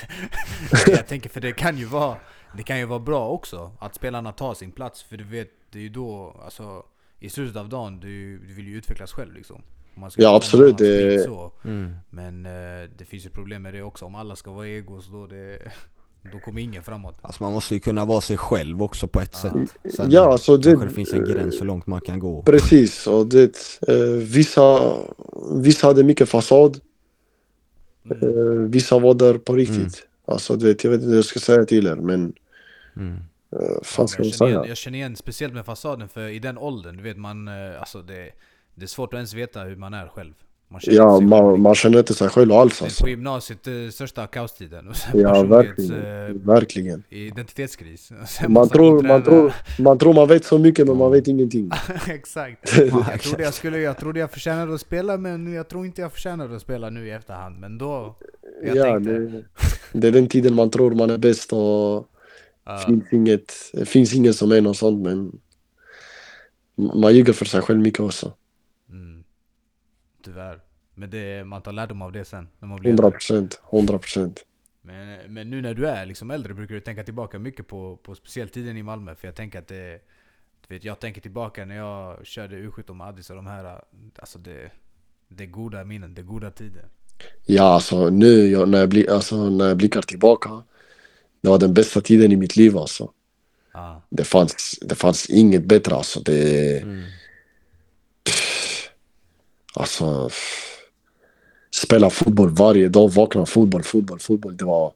Jag tänker för det kan ju vara Det kan ju vara bra också att spelarna tar sin plats för du vet, det är ju då alltså I slutet av dagen, du, du vill ju utvecklas själv liksom Om man ska Ja, absolut, någon annan det- Så. Mm. Men eh, det finns ju problem med det också, om alla ska vara egos då det Då kommer ingen framåt Alltså man måste ju kunna vara sig själv också på ett sätt. Sen Ja, alltså det- kanske det finns en gräns hur långt man kan gå. Precis, och det... Eh, vissa, vissa hade mycket fasad. Eh, vissa var där på riktigt. Alltså, du vet, jag vet inte hur jag ska säga till er, men... Mm. Uh, fan ska jag, jag känner igen, säga? jag känner igen speciellt med fasaden för i den åldern, du vet man eh, Alltså det, det är svårt att ens veta hur man är själv man Ja, man, man känner inte sig själv alls alltså. på gymnasiet, eh, största kaostiden Ja, verkligen. eh, Verkligen. identitetskris Man tror, man, tror, man tror man vet så mycket men man vet ingenting. Exakt. Jag trodde jag skulle, jag trodde jag förtjänade att spela men jag tror inte jag förtjänade att spela nu i efterhand. Men då, jag ja, tänkte, det, det är den tiden man tror man är bäst och Ja. finns inget, det finns ingen som är något sånt men man ljuger för sig själv mycket också. mm, tyvärr. Men det, man tar lärdom av det sen. När man blir 100 äldre. procent, 100 procent. Men, men nu när du är liksom äldre brukar du tänka tillbaka mycket på, på speciellt tiden i Malmö. För jag tänker att det, du vet, jag tänker tillbaka när jag körde U17 med Addis och de här, alltså det, det är goda minnen, det är goda tider. Ja, alltså nu jag, när, jag bli, alltså, när jag blickar tillbaka, det var den bästa tiden i mitt liv alltså. Ja. Det fanns, det fanns inget bättre alltså. Det, Mm. Alltså... Spela fotboll varje dag, vakna fotboll, fotboll, fotboll. Det var...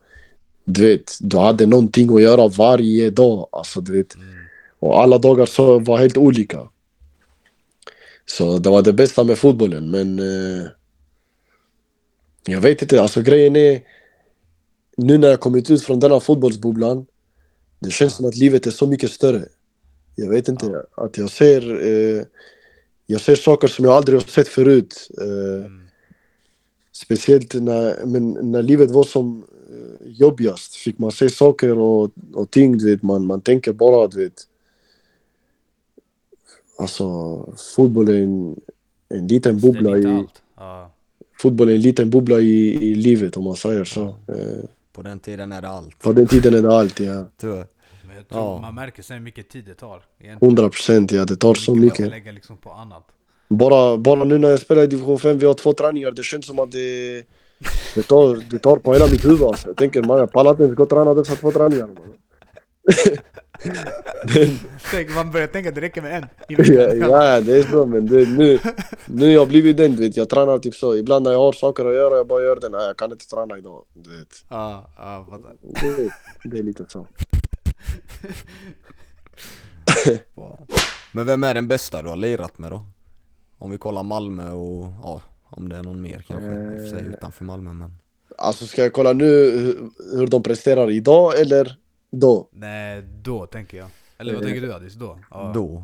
Du vet, du hade någonting att göra varje dag. Alltså, du vet. Och alla dagar så var helt olika. Så det var det bästa med fotbollen, men... Eh, jag vet inte, alltså grejen är... Nu när jag kommit ut från denna fotbollsbubblan, det känns som att livet är så mycket större. Jag vet inte, att jag ser... Eh, jag ser saker som jag aldrig har sett förut. Eh, Mm. Speciellt när, men när livet var som eh, jobbigast fick man se saker och, och ting, du vet. Man, man tänker bara, du vet. Alltså, fotboll är en, en liten bubbla i... allt. Ja. Fotboll är en liten bubbla i, i livet om man säger så. Eh, På den tiden är det allt. på den tiden är det allt, ja. Tyvärr. Men Men jag tror Ja. man märker sen hur mycket tid det tar. Egentligen. 100 procent ja, det tar så mycket. lägga liksom på annat. Bara, bara nu när jag spelar i division 5, vi har två träningar. Det känns som att det, det, tar, det tar på hela mitt huvud alltså. Jag tänker man, jag pallar inte ens gå och träna dessa två träningar. Man. Börjar tänka att det räcker med en. ja, ja, det är så men det, nu, nu har jag blivit den du vet. Jag tränar typ så. Ibland när jag har saker att göra, jag bara gör det. Nej, jag kan inte träna idag. Du vet. Ja, ja, fattar. Det, det är lite så. Men vem är den bästa du har lirat med då? Om vi kollar Malmö och ja, om det är någon mer kanske, i och för sig Eh. utanför Malmö men Alltså ska jag kolla nu hur de presterar idag eller då? Nej, då tänker jag. Eller vad tänker du Adis? Då? Ja. då?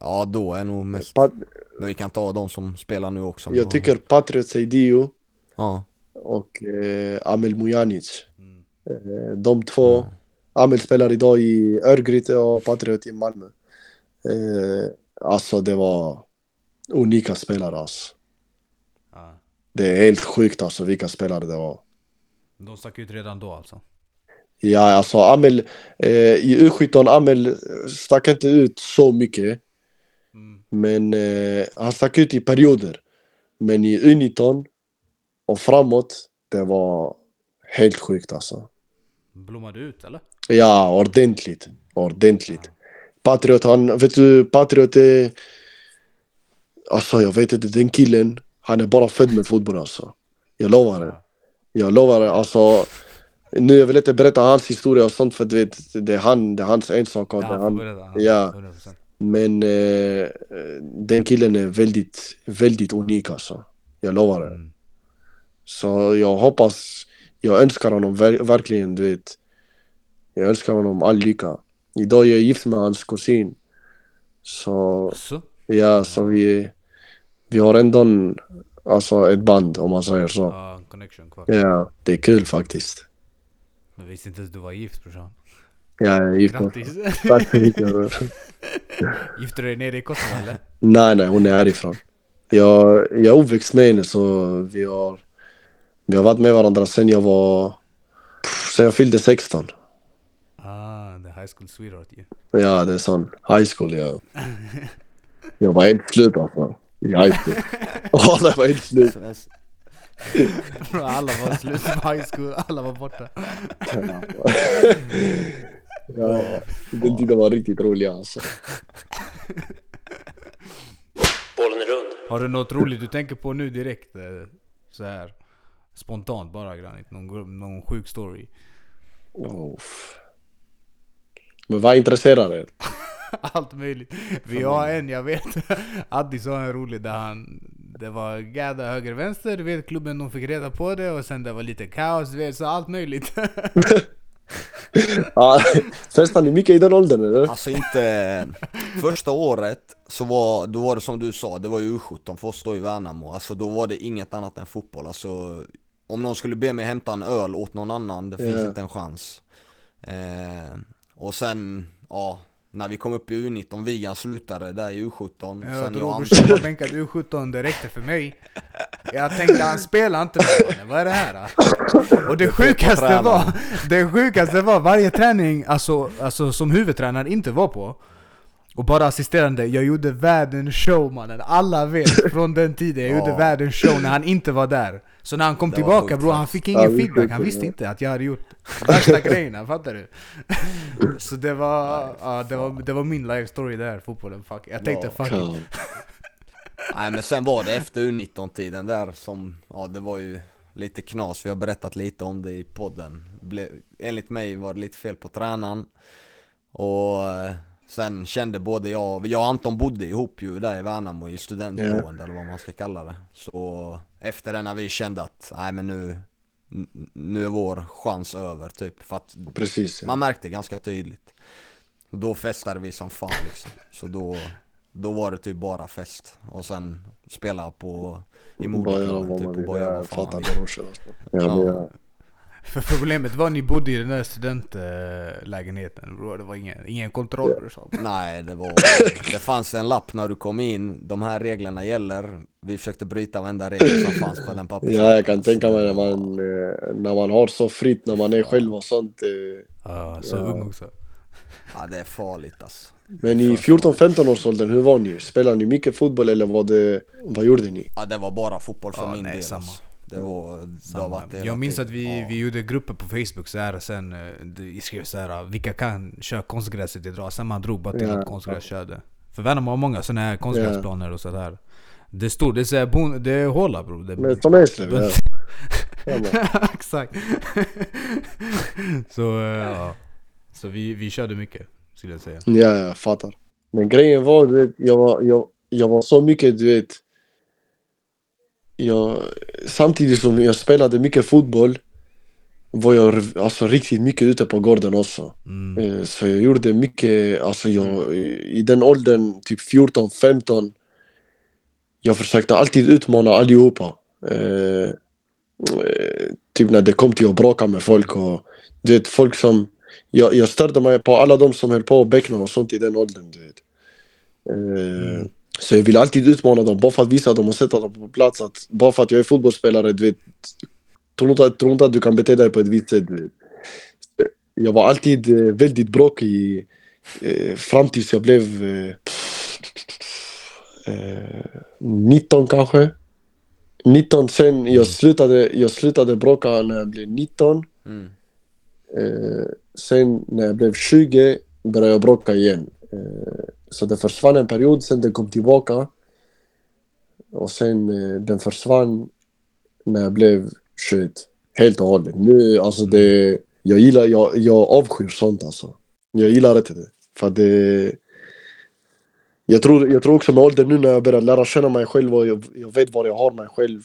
Ja då är nog mest, Pat, men vi kan ta de som spelar nu också. jag tycker Patriot Seidio Ja, och eh, Amel Mujanic. Mm. Eh, de två. Amel spelar idag i Örgryte och Patriot i Malmö. Eh, alltså det var unika spelare alltså. Ja. Det är helt sjukt alltså vilka spelare det var. De stack ut redan då alltså. Ja alltså Amel, eh, i U17 Amel stack inte ut så mycket. Mm. Men eh, han stack ut i perioder. Men i U19 och framåt, det var helt sjukt alltså. Blommade ut eller? Ja, ordentligt. Ordentligt. Patriot, han, vet du, Patriot är... Alltså jag vet inte, den killen, han är bara född med fotboll alltså. Jag lovar det. Jag lovar det, alltså. Nu jag vill inte berätta hans historia och sånt för du vet, det är, han, det är hans ensak. och det är Ja, han, ja. 100%. Men eh, den killen är väldigt, väldigt unik alltså. Jag lovar det. Mm. Så jag hoppas, jag önskar honom ver- verkligen, du vet. Jag önskar honom all lycka. Idag är jag gift med hans kusin. Så, Så? ja, så vi, vi har ändå en, alltså ett band om man säger så. Ja, connection kvar. Ja, det är kul faktiskt. Men visste inte ens du var gift brorsan. Ja, jag är gift Grattis! Tack så mycket. Gifte du dig nere i Kosovo eller? Nej, nej, hon är härifrån. Jag, jag är uppväxt med henne så vi har, vi har varit med varandra sen jag var, sen jag fyllde 16. Ah, the high school sweetheart ju. Ja, det är sån high school ja. Jag var helt slut alltså. I high school. Alla var helt slut. Alla var slut på high school, alla var borta. Ja, den tiden var riktigt rolig alltså. Bollen är rund. Har du något roligt du tänker på nu direkt? eh, Så här Spontant bara granit, någon, någon sjuk story. Uff. Men vad intresserar er? Allt möjligt. Vi har en, jag vet. Addi sa en rolig där han... Det var gadda höger vänster, du vet klubben de fick reda på det och sen det var lite kaos, du vet så allt möjligt. Ja, Festade ni mycket i den åldern eller? Alltså inte, första året så var, då var det som du sa, det var ju U17 för oss då i Värnamo, alltså då var det inget annat än fotboll, alltså om någon skulle be mig hämta en öl åt någon annan, det finns Ja. inte en chans. Eh, och sen, ja, när vi kom upp i U19, Vigan slutade där i U17, Jag sen jag och brorsan var bänkad U17, det räckte för mig. Jag tänkte han spelar inte med vad är det här? då? Och det sjukaste var, det sjukaste var varje träning alltså, alltså som huvudtränaren inte var på och bara assisterande, jag gjorde världens show mannen. Alla vet från den tiden, jag gjorde Ja. världens show när han inte var där. Så när han kom tillbaka bror, han fick ingen feedback, han visste inte att jag hade gjort värsta grejerna, fattar du? Så det var, ja, det var, det var min life story där, fotbollen. Fuck. Jag tänkte fuck it. Nej men sen var det efter U19-tiden där som, ja det var ju lite knas, vi har berättat lite om det i podden. Ble, enligt mig var det lite fel på tränaren. Och eh, sen kände både jag, jag och Anton bodde ihop ju där i Värnamo i studentboende eller vad man ska kalla det. Så efter det när vi kände att, nej men nu, nu är vår chans över typ. För att Precis. Ja. man märkte ganska tydligt. Och då festade vi som fan liksom. Så då, då var det typ bara fest. Och sen spela på i moderklubben typ. Och fan vill. brorsan. alltså. Ja, jag, För problemet var att ni bodde i den där studentlägenheten bror. Det var ingen, ingen kontroll brorsan. Nej, det var... Det fanns en lapp när du kom in. De här reglerna gäller. Vi försökte bryta varenda regel som fanns på den pappret. ja, jag kan tänka mig när man, eh, när man har så fritt, när man är själv och sånt. eh, Ja, så Ja. ung också. Ja det är farligt alltså. Men i 14-15 års åldern, hur var ni? Spelade ni mycket fotboll eller var det, vad gjorde ni? Ja det var bara fotboll för Ja, min nej, del samma. alltså. Det var, det har varit det Jag minns att vi, Ja. vi gjorde grupper på Facebook så här, sen eh, vi skrev så här, vilka kan köra konstgräset idag? Sen man drog bara till Ja. att konstgräs körde. För Värnamo har många sådana här konstgräsplaner och sådär. Det står, det är såhär, bon, det är håla bror. Det, Men som Eslöv. Exakt. så eh, ja. Så vi, vi körde mycket, skulle jag säga. Ja, jag fattar. Men grejen var, du vet, jag var, jag, jag var så mycket, du vet. Jag, samtidigt som jag spelade mycket fotboll var jag alltså riktigt mycket ute på gården också. Mm. Eh, Så jag gjorde mycket, alltså jag, i den åldern, typ 14, 15. Jag försökte alltid utmana allihopa. Eh, eh, typ när det kom till att bråka med folk och du vet folk som jag, jag störde mig på alla de som höll på och beckna och sånt i den åldern du vet. Eh, Så jag ville alltid utmana dem bara för att visa dem och sätta dem på plats att bara för att jag är fotbollsspelare du vet Tro inte, tro inte att du kan bete dig på ett visst sätt. Jag var alltid eh, väldigt bråkig eh, fram tills jag blev eh, eh, 19 kanske. 19 sen, jag slutade, jag slutade bråka när jag blev 19. Mm. Eh, sen när jag blev 20 började jag bråka igen. Eh, så det försvann en period, sen den kom tillbaka. Och sen eh, den försvann när jag blev 21. Helt och hållet. Nu, alltså det... Jag gillar, jag, jag avskyr sånt alltså. Jag gillar inte det. För att det... Jag tror, jag tror också med åldern nu när jag börjar lära känna mig själv och jag, jag vet var jag har mig själv.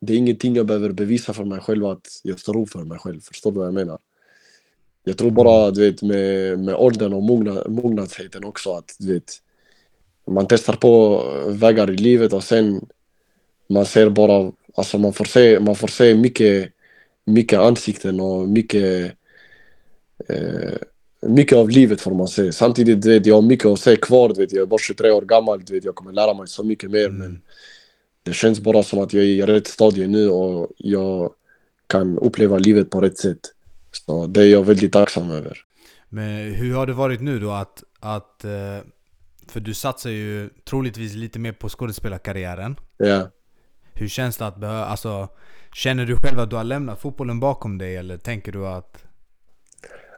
Det är ingenting jag behöver bevisa för mig själv att jag står upp för mig själv. Förstår du vad jag menar? Jag tror bara du vet, med, med åldern och mogna, mognadsheten också att du vet, man testar på vägar i livet och sen man ser bara, alltså man får se, man får se mycket, mycket ansikten och mycket eh, mycket av livet får man se. Samtidigt du vet jag har mycket att se kvar. Du vet, jag är bara 23 år gammal. Du vet, jag kommer lära mig så mycket mer. Men det känns bara som att jag är i rätt stadie nu och jag kan uppleva livet på rätt sätt. Så det är jag väldigt tacksam över. Men hur har det varit nu då att, att eh, för du satsar ju troligtvis lite mer på skådespelarkarriären. Ja. Hur känns det att behöva, alltså Känner du själv att du har lämnat fotbollen bakom dig eller tänker du att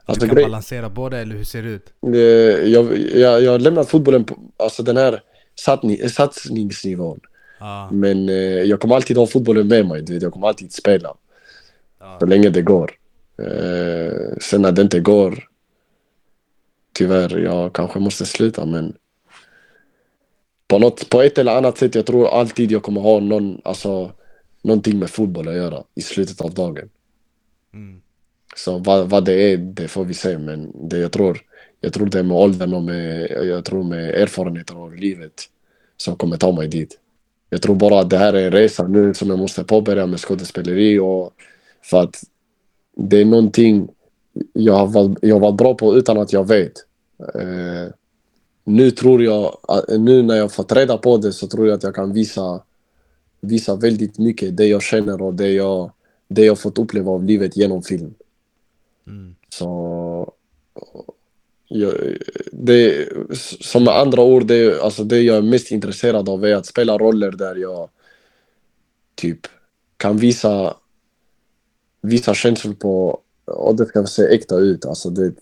Alltså, du kan grej- balansera båda eller hur ser det ut? Jag, jag, jag har lämnat fotbollen på alltså den här satsning, satsningsnivån. Ja, Men eh, jag kommer alltid ha fotbollen med mig. Du vet, jag kommer alltid spela. Så länge det går. Eh, sen när det inte går, tyvärr, jag kanske måste sluta. Men på, något, på ett eller annat sätt, jag tror alltid jag kommer ha någon, alltså, någonting med fotboll att göra i slutet av dagen. Mm. Så vad, vad det är, det får vi se. Men det jag tror, jag tror det är med åldern och med, jag tror med erfarenheter av livet som kommer ta mig dit. Jag tror bara att det här är en resa nu som jag måste påbörja med skådespeleri och för att det är någonting jag har varit, jag har varit bra på utan att jag vet. Eh, nu tror jag, att- nu när jag fått reda på det så tror jag att jag kan visa, visa väldigt mycket det jag känner och det jag, det jag fått uppleva av livet genom film. Mm. Så jag, det, som med andra ord, det, alltså det jag är mest intresserad av är att spela roller där jag typ kan visa, visa känslor på och det ska se äkta ut. Alltså det,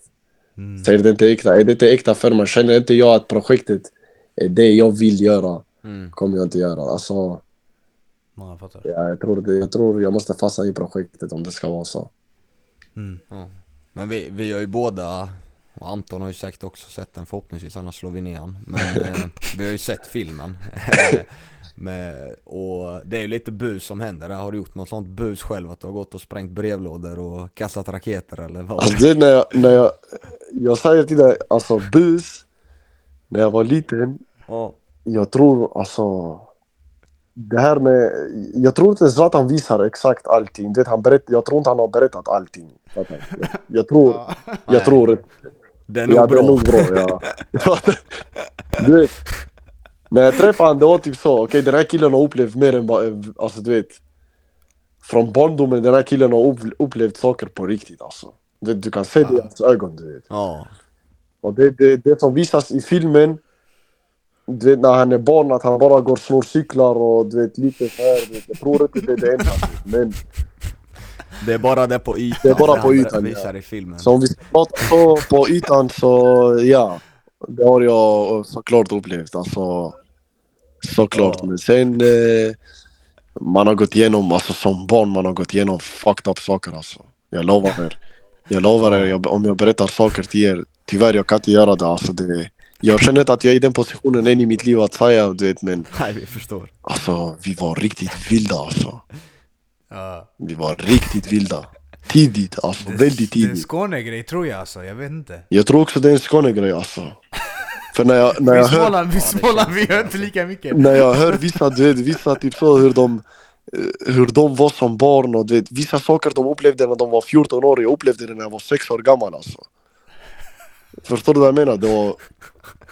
Mm. Ser det inte äkta, är det inte äkta för mig, känner inte jag att projektet är det jag vill göra, Mm. kommer jag inte göra. Alltså, Ja, jag fattar. ja, jag, tror det, jag tror jag måste fastna i projektet om det ska vara så. Mm. Ja. Men vi, vi har ju båda, och Anton har ju säkert också sett den förhoppningsvis, annars slår vi ner han. Men eh, vi har ju sett filmen. Med, och det är ju lite bus som händer där. Har du gjort något sånt bus själv? Att du har gått och sprängt brevlådor och kastat raketer eller vad? Alltså det är när jag, när jag, jag säger till dig, alltså bus, när jag var liten, Ja. jag tror alltså det här med, jag tror inte Zlatan visar exakt allting. Du vet, han berätt, jag tror inte han har berättat allting. Jag, jag tror, jag tror Det är nog ja, bra. det är nog bra. Ja. du vet, när jag träffade honom, det var typ så. Okej, den här killen har upplevt mer än bara, alltså du vet. Från barndomen, den här killen har upp- upplevt saker på riktigt alltså. Du, du kan se det i hans ögon, du vet. Ja. Och det, det, det som visas i filmen, du vet när han är barn, att han bara går och slår cyklar och du vet lite så här. du vet, Jag tror inte det är det enda. Men Det är bara det på ytan. Det är bara på ytan, visar ja. i filmen. så om vi ska prata så på ytan så ja. Det har jag såklart upplevt. Alltså, såklart. Men sen eh, man har gått igenom, alltså som barn, man har gått igenom fucked up saker alltså. Jag lovar er. Jag lovar er, jag, om jag berättar saker till er, tyvärr jag kan inte göra det. Alltså, det jag känner inte att jag är i den positionen än i mitt liv att säga, du vet, men Nej, vi förstår. alltså vi var riktigt vilda alltså. Ja. Vi var riktigt vilda. Tidigt, alltså väldigt Det är en tidigt. Skånegrej tror jag alltså, jag vet inte. Jag tror också det är en Skånegrej alltså. För när jag, när Vi jag hör vi Småland, vi gör inte lika mycket. när jag hör vissa, du vet, vissa typ så hur de, eh, hur de var som barn och du vet, vissa saker de upplevde när de var 14 år, jag upplevde det när jag var 6 år gammal alltså. Förstår du vad jag menar? Det var...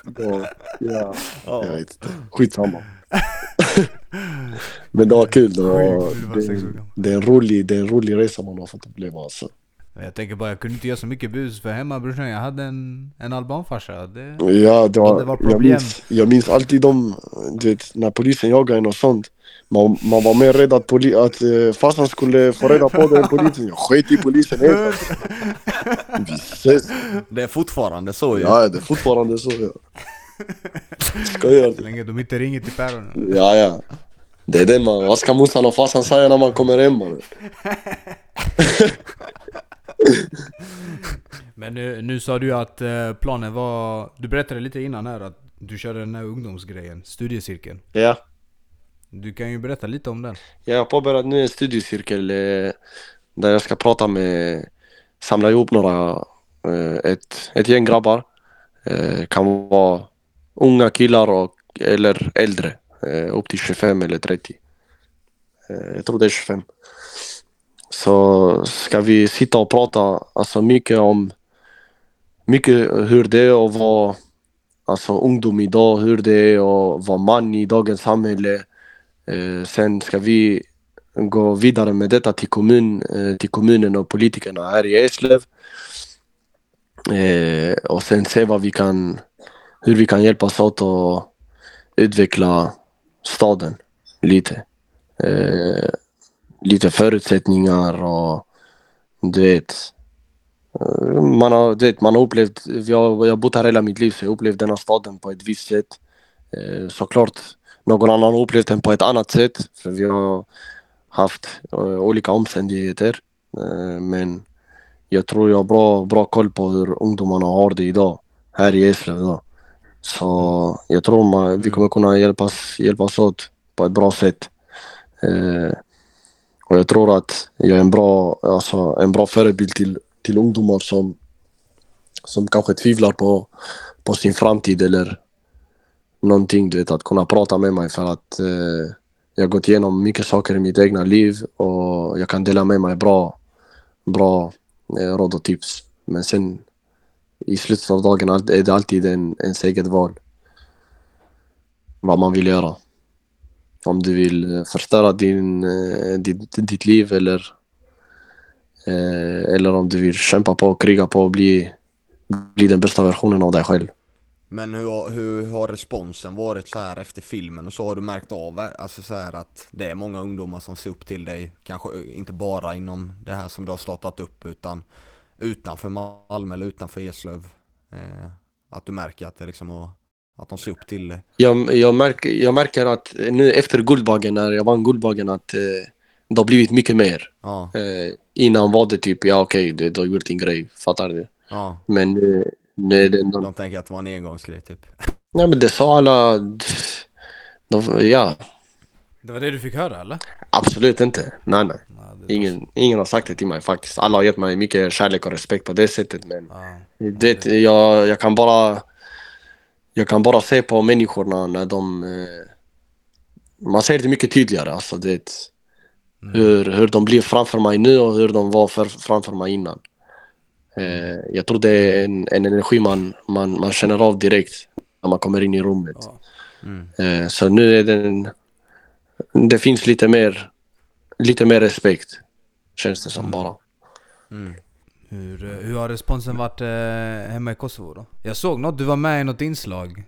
Det var ja, jag vet inte. Skitsamma. Men det var kul. Det, var, det, det, är en rolig, det är en rolig resa man har fått uppleva alltså. Jag tänker bara, jag kunde inte göra så mycket bus för hemma brorsan, jag hade en, en albanfarsa. Det... Ja, det var, det var jag, problem. minns, jag minns alltid de, du vet, när polisen jagade en och sånt. Man, man var mer rädd att, poli, att uh, farsan skulle få reda på det än polisen. Jag sket i polisen helt. alltså. Det är fortfarande så ju. Ja, det är fortfarande så. Ja. Skojar Så du? länge de inte ringer till päronen. Ja, ja. Det är den man, vad ska morsan och farsan säga när man kommer hem mannen? Men nu, nu sa du att eh, planen var, du berättade lite innan här att du körde den här ungdomsgrejen, studiecirkeln. Ja. Du kan ju berätta lite om den. Jag har påbörjat nu en studiecirkel eh, där jag ska prata med, samla ihop några, eh, ett, ett gäng grabbar. Kan vara unga killar och, eller äldre, Eh, upp till 25 eller 30. Eh, jag tror det är 25. Så ska vi sitta och prata alltså mycket om mycket hur det är att vara alltså ungdom idag, hur det är att vara man i dagens samhälle. Eh, sen ska vi gå vidare med detta till, kommun, eh, till kommunen och politikerna här i Eslöv. Eh, och sen se vad vi kan, hur vi kan hjälpas åt att utveckla staden lite. Eh, lite förutsättningar och du vet. Eh, man har, du vet, man har upplevt, jag, har bott här hela mitt liv så jag har upplevt denna staden på ett visst sätt. Eh, såklart någon annan har upplevt den på ett annat sätt för vi har haft eh, olika omständigheter. Eh, men jag tror jag har bra, bra koll på hur ungdomarna har det idag här i Eslöv. Så jag tror man, vi kommer kunna hjälpas, hjälpas åt på ett bra sätt. Eh, och jag tror att jag är en bra, alltså, en bra förebild till, till ungdomar som, som kanske tvivlar på, på sin framtid eller någonting. Du vet, att kunna prata med mig för att eh, jag har gått igenom mycket saker i mitt egna liv och jag kan dela med mig bra, bra eh, råd och tips. Men sen i slutet av dagen är det alltid en, ens eget val. Vad man vill göra. Om du vill eh, förstöra din, eh, ditt, ditt liv eller, eh, eller om du vill kämpa på, kriga på och bli, bli den bästa versionen av dig själv. Men hur, har- hur har responsen varit så här efter filmen och så har du märkt av alltså så här att det är många ungdomar som ser upp till dig kanske inte bara inom det här som du har startat upp utan utanför Malmö eller utanför Eslöv eh, att du märker att det liksom har, att de ser upp till dig Jag, jag, märker, jag märker att nu efter Guldbaggen, när jag vann Guldbaggen, att eh, det har blivit mycket mer. ja, Eh, innan var det typ, ja okej, du, du har gjort din grej, fattar du? ja Men nu, nu är det ändå... de tänker att det var en engångsgrej typ Nej men det sa alla... De, ja, Det var det du fick höra eller? absolut inte. Nej nej. Det, Ingen, ingen har sagt det till mig faktiskt. Alla har gett mig mycket kärlek och respekt på det sättet men ja. det, jag, jag kan bara... Jag kan bara se på människorna när de... Eh, man ser det mycket tydligare alltså det... Hur, hur de blir framför mig nu och hur de var för, framför mig innan. Eh, jag tror det är en, en energi man, man, man känner av direkt när man kommer in i rummet. Ja. mm. Eh, så nu är den... Det finns lite mer, lite mer respekt. Känns det som bara. Mm. Hur, hur har responsen varit eh, hemma i Kosovo då? Jag såg något, du var med i något inslag.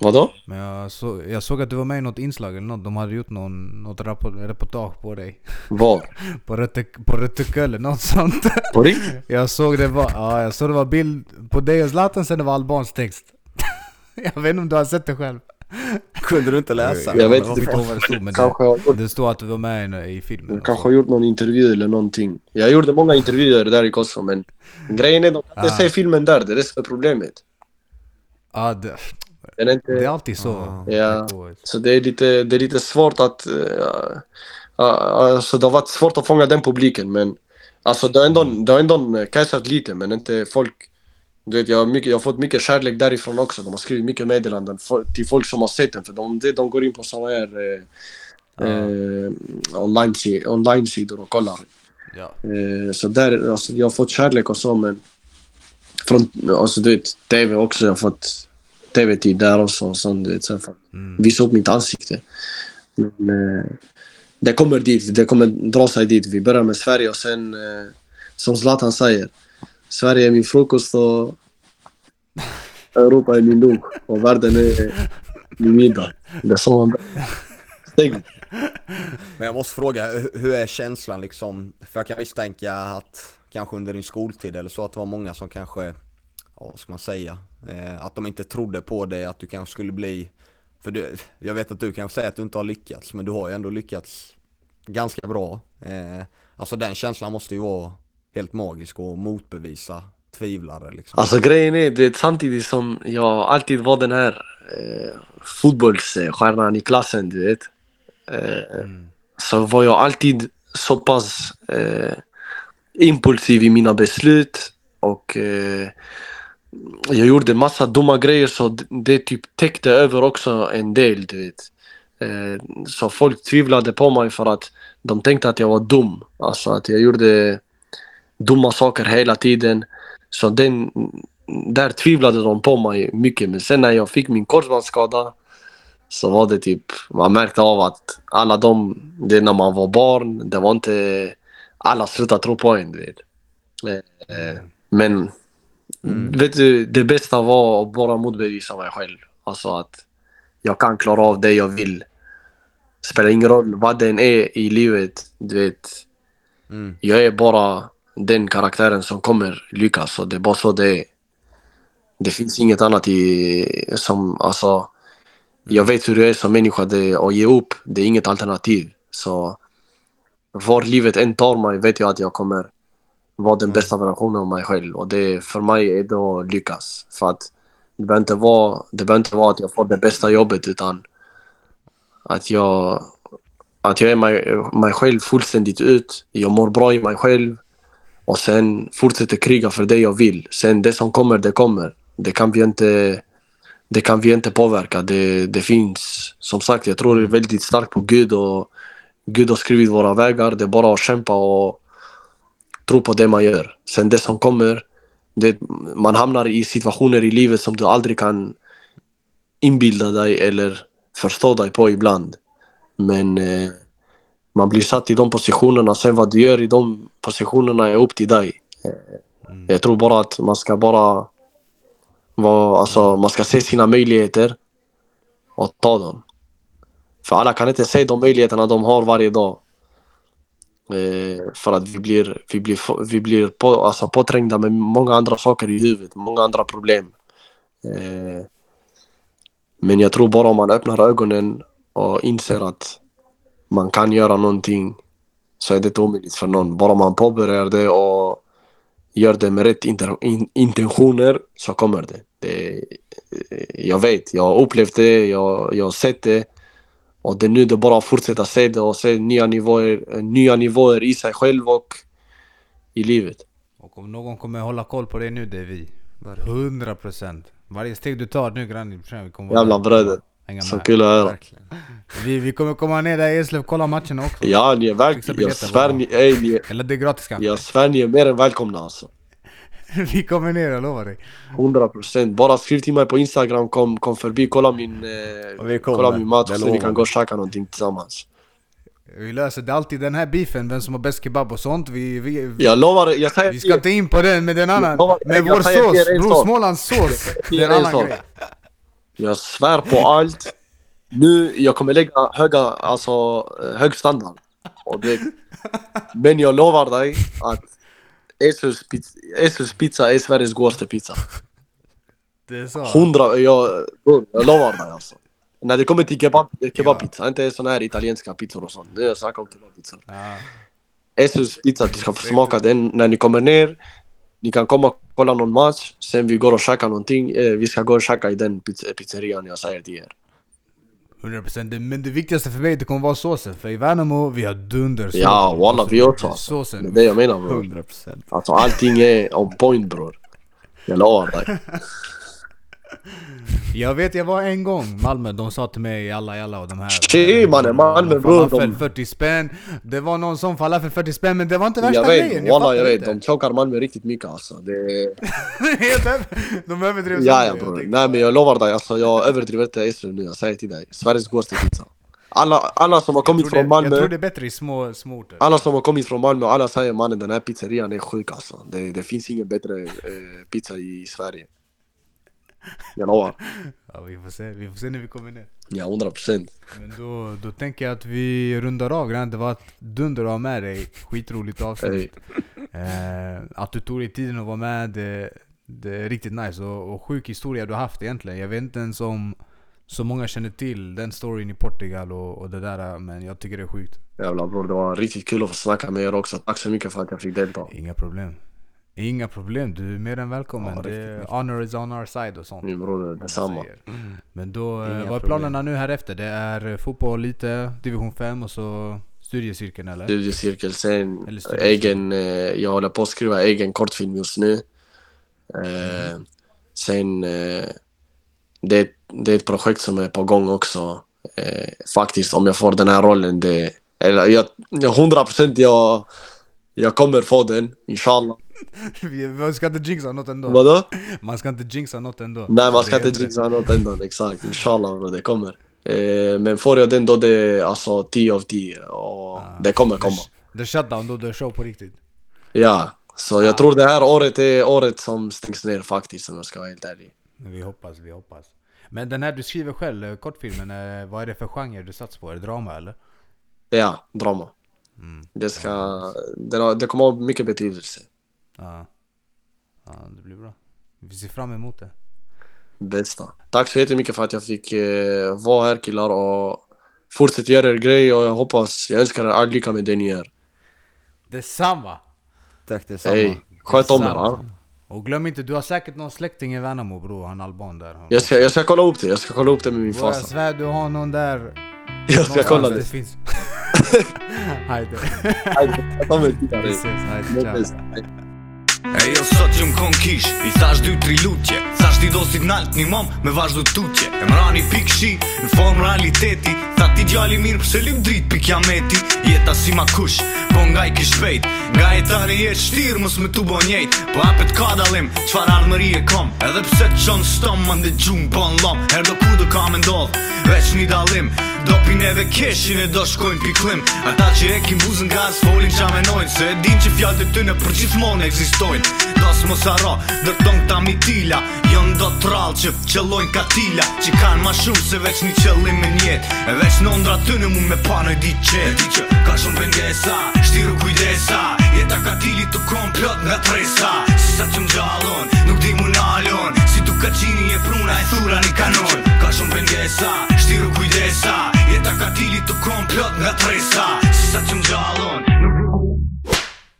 Vadå? Men jag, så, jag såg att du var med i något inslag eller något. De hade gjort någon, något reportage på dig. Var? På Rötte- på Röttekölle eller något sånt. På riktigt? Jag såg det var, ja, jag såg det var bild på dig och Zlatan sen det var albansk text. jag vet inte om du har sett det själv. Kunde du inte läsa? Jag vet inte. vad det stod men det, gjort, det står att du var med i, i filmen. jag kanske har gjort någon intervju eller någonting. Jag gjorde många intervjuer där i Kosovo men grejen är de kan inte Ah. se filmen där, det är det som är problemet. Ja, det, är inte... det är alltid så. Ja. Så det är lite, det är lite svårt att... Uh, alltså det har varit svårt att fånga den publiken men... Alltså det har ändå, det har ändå catchat lite men inte folk... Du vet, jag, har mycket, jag har fått mycket kärlek därifrån också. De har skrivit mycket meddelanden för, till folk som har sett den. För de, de, går in på sådana här eh, eh, online, online-sidor och kollar. Ja. Eh, så där, alltså, jag har fått kärlek och så men... Från, alltså du vet, TV också. Jag har fått TV-tid där också. Och sånt, du vet, så för, Visa upp mitt ansikte. Men, eh, det kommer dit, det kommer dra sig dit. Vi börjar med Sverige och sen, eh, som Zlatan säger, Sverige är min frukost och Europa är min lunch och världen är min middag. Det är så man Men jag måste fråga, hur är känslan liksom? För jag kan misstänka att kanske under din skoltid eller så att det var många som kanske, ja vad ska man säga, eh, att de inte trodde på dig, att du kanske skulle bli, för du, jag vet att du kan säga att du inte har lyckats, men du har ju ändå lyckats ganska bra. Eh, alltså den känslan måste ju vara helt magisk och motbevisa tvivlare liksom. Alltså grejen är, det samtidigt som jag alltid var den här eh, fotbollsstjärnan i klassen, du vet. Eh, Så var jag alltid så pass eh, impulsiv i mina beslut och eh, jag gjorde massa dumma grejer så det typ täckte över också en del, du vet. Eh, så folk tvivlade på mig för att de tänkte att jag var dum. Alltså att jag gjorde dumma saker hela tiden. Så den, där tvivlade de på mig mycket. Men sen när jag fick min korsbandsskada så var det typ, man märkte av att alla de, det när man var barn, det var inte, alla slutade tro på en. Vet. Eh, eh, Men vet du, det bästa var att bara motbevisa mig själv. Alltså att jag kan klara av det jag vill. Spelar ingen roll vad den är i livet, du vet. Mm. Jag är bara den karaktären som kommer lyckas och det är bara så det är. Det finns inget annat i, som, alltså, jag vet hur det är som människa, det, att ge upp, det är inget alternativ. Så var livet än tar mig vet jag att jag kommer vara den bästa versionen av mig själv och det för mig är det att lyckas. För att det behöver inte vara, det behöver inte vara att jag får det bästa jobbet utan att jag, att jag är mig, mig själv fullständigt ut. Jag mår bra i mig själv och sen fortsätter kriga för det jag vill. Sen det som kommer, det kommer. Det kan vi inte, det kan vi inte påverka. Det, det finns, som sagt, jag tror väldigt starkt på Gud och Gud har skrivit våra vägar. Det är bara att kämpa och tro på det man gör. Sen det som kommer, det, man hamnar i situationer i livet som du aldrig kan inbilda dig eller förstå dig på ibland. Men eh, man blir satt i de positionerna, sen vad du gör i de positionerna är upp till dig. Eh, Jag tror bara att man ska bara vara, alltså, man ska se sina möjligheter och ta dem. För alla kan inte se de möjligheterna de har varje dag. Eh, för att vi blir, vi blir, vi blir på, alltså, påträngda med många andra saker i huvudet, många andra problem. Eh, men jag tror bara om man öppnar ögonen och inser att man kan göra någonting så är det omöjligt för någon. Bara man påbörjar det och gör det med rätt intentioner så kommer det. det. Jag vet, jag har upplevt det, jag, jag har sett det. Och det är nu det bara att fortsätta se det och se nya nivåer, nya nivåer i sig själv och i livet. Och om någon kommer hålla koll på det nu, det är vi. 100%. Varje steg du tar nu granne, vi kommer vara Jävla bröder. Hänga Så med. kul att höra. Verkligen. Vi, vi kommer komma ner där i Eslöv och kolla matcherna också. Ja, ni är Fixa verkligen... Jag biljetter svär bara. ni, ey, ni, Eller det är gratis kanske. jag svär ni är mer än välkomna alltså. vi kommer ner, jag lovar dig. 100 procent. Bara skriv till mig på Instagram, kom, kom förbi, kolla min, Och vi eh, kommer, kolla min mat det så vi lovar kan vi. gå och käka någonting tillsammans. Vi löser det alltid den här beefen, vem som har bäst kebab och sånt. Vi, vi, vi, Jag lovar, jag säger vi ska inte in på den med den annan. lovar- Med jag vår er sås, en bror sak. Smålands sås. Det är en en annan sak. grej. Jag svär på allt. Nu, jag kommer lägga höga, alltså eh, hög standard. Och det, men jag lovar dig att Esus pizza, Esus pizza är Sveriges godaste pizza. Det är så. Hundra, jag, jag lovar dig alltså. När det kommer till kebab, kebabpizza, inte såna här italienska pizzor och sånt. Nu jag snackar om kebabpizza. Ja. Esus pizza, du ska få smaka den när ni kommer ner. Ni kan komma och kolla någon match, sen vi går och käkar någonting. Eh, vi ska gå och käka i den piz- pizzerian jag säger till er. 100% det, men det viktigaste för mig det kommer vara såsen. För i Värnamo, vi har dundersås. Ja, walla vi också alltså. Det är det jag menar bror. 100% Alltså allting är on point bror. Jag lovar dig. Jag vet, jag var en gång Malmö, de sa till mig alla alla och de här Tji, mannen, Malmö, bror, Falafel de- 40 spänn Det var någon som falafel 40 spänn men det var inte värsta Jag grejen vet, walla fattar jag vet. inte. De chokar Malmö riktigt mycket alltså. Det de överdrev Ja, ja sönder, bror. jag Nej men jag lovar dig alltså. Jag överdriver inte Esrum nu. Jag säger till dig. Sveriges godaste pizza. Alla, alla som har jag kommit från det, jag tror Malmö. det är bättre i små, små orter Alla som har kommit från Malmö, alla säger mannen den här pizzerian är sjuk alltså. Det, det finns ingen bättre eh, pizza i Sverige. Jag lovar. ja, vi, får se, vi får se när vi kommer ner Ja, 100 procent. Men då, då tänker jag att vi rundar av grann. Det var ett dunder att ha med dig. Skitroligt avsnitt. Eh, att du tog dig tiden att vara med, det, det är riktigt nice. Och, och sjuk historia du har haft egentligen. Jag vet inte ens om så många känner till den storyn i Portugal och, och det där. Men jag tycker det är sjukt. Jävlar bror, det var riktigt kul att få snacka med er också. Tack så mycket för att jag fick delta. Inga problem. Inga problem, du är mer än välkommen. Ja, det, honor is on our side och sånt. Min bror, detsamma. Men då, eh, Inga vad är problem. planerna nu här efter? Det är eh, fotboll lite, division 5 och så studiecirkeln eller? Studiecirkel, sen Eller studiecirkel. egen, eh, jag håller på att skriva egen kortfilm just nu. Eh, sen, eh, det, det är ett projekt som är på gång också. Eh, faktiskt, om jag får den här rollen, det, eller jag, jag 100 procent jag, jag kommer få den, inshallah. Man ska inte jinxa något ändå. Vadå? Man ska inte jinxa något ändå. Nej, man ska inte jinxa något ändå, exakt. Inshallah, bro, det kommer. Eh, men får jag den då, det är alltså 10 av 10. Och det kommer komma. The shutdown då, det är show på riktigt. Ja, så jag tror det här året är året som stängs ner faktiskt om jag ska vara helt ärlig. Vi hoppas, vi hoppas. Men den här du skriver själv, eh, kortfilmen, eh, vad är det för genre du satsar på? Är det drama eller? Ja, drama. Det ska, det, det kommer ha mycket betydelse. Ja. Ja, det blir bra. Vi ser fram emot det. Bästa. Tack så jättemycket för att jag fick eh, vara här killar och fortsätt göra er grej och jag hoppas, jag önskar er all lycka med det ni gör. Detsamma! Tack detsamma Hej, sköt om er? Och glöm inte, du har säkert någon släkting i Värnamo bror, han alban där. Han- Jag ska, jag ska kolla upp det, jag ska kolla upp det med min Bror, jag farsa. svär du har någon där. Jag ska kolla någonstans det. finns. Haydi. Titta. Vi ses, haydi, ciao. E jo sot që m'kon kish I thash dy tri lutje. Thash ti do si t'nalt një mom Me vazhdo tutje. E mrani pik shi Në form realiteti. Tha ti djali mirë pse lim drit pi kiameti Jeta si ma kush Po nga i kish shpejt Nga e tani jetë shtirë Mos me tu bo njejt. Po apet ka dalim Qfar ardhëmëri e kom. Edhe pse të qonë stom Më ndë në lom. Her do ku do ka me ndodh Veç një dalim Do pineve keshin e do shkojnë piklim Ata që e kim buzën gaz folin qa menojnë Se e din që fjallët e tyne për gjithmonë eksistojnë Do s'mos arro, dërton këta mitila Jon do trall që qëllojnë katila Që kanë ma shumë se veç një qëllim me njet E veç në ndra tyne mu me pa në di qet Di që ka shumë bengesa, shtiru kujdesa Jeta katili të komplot nga tresa. Si sa që m'gjallon, nuk di mu nalon ka qini e pruna e thura një kanon Ka shumë bengesa, shtiru kujdesa Jeta katili të komplot nga tresa Si sa që nuk di mu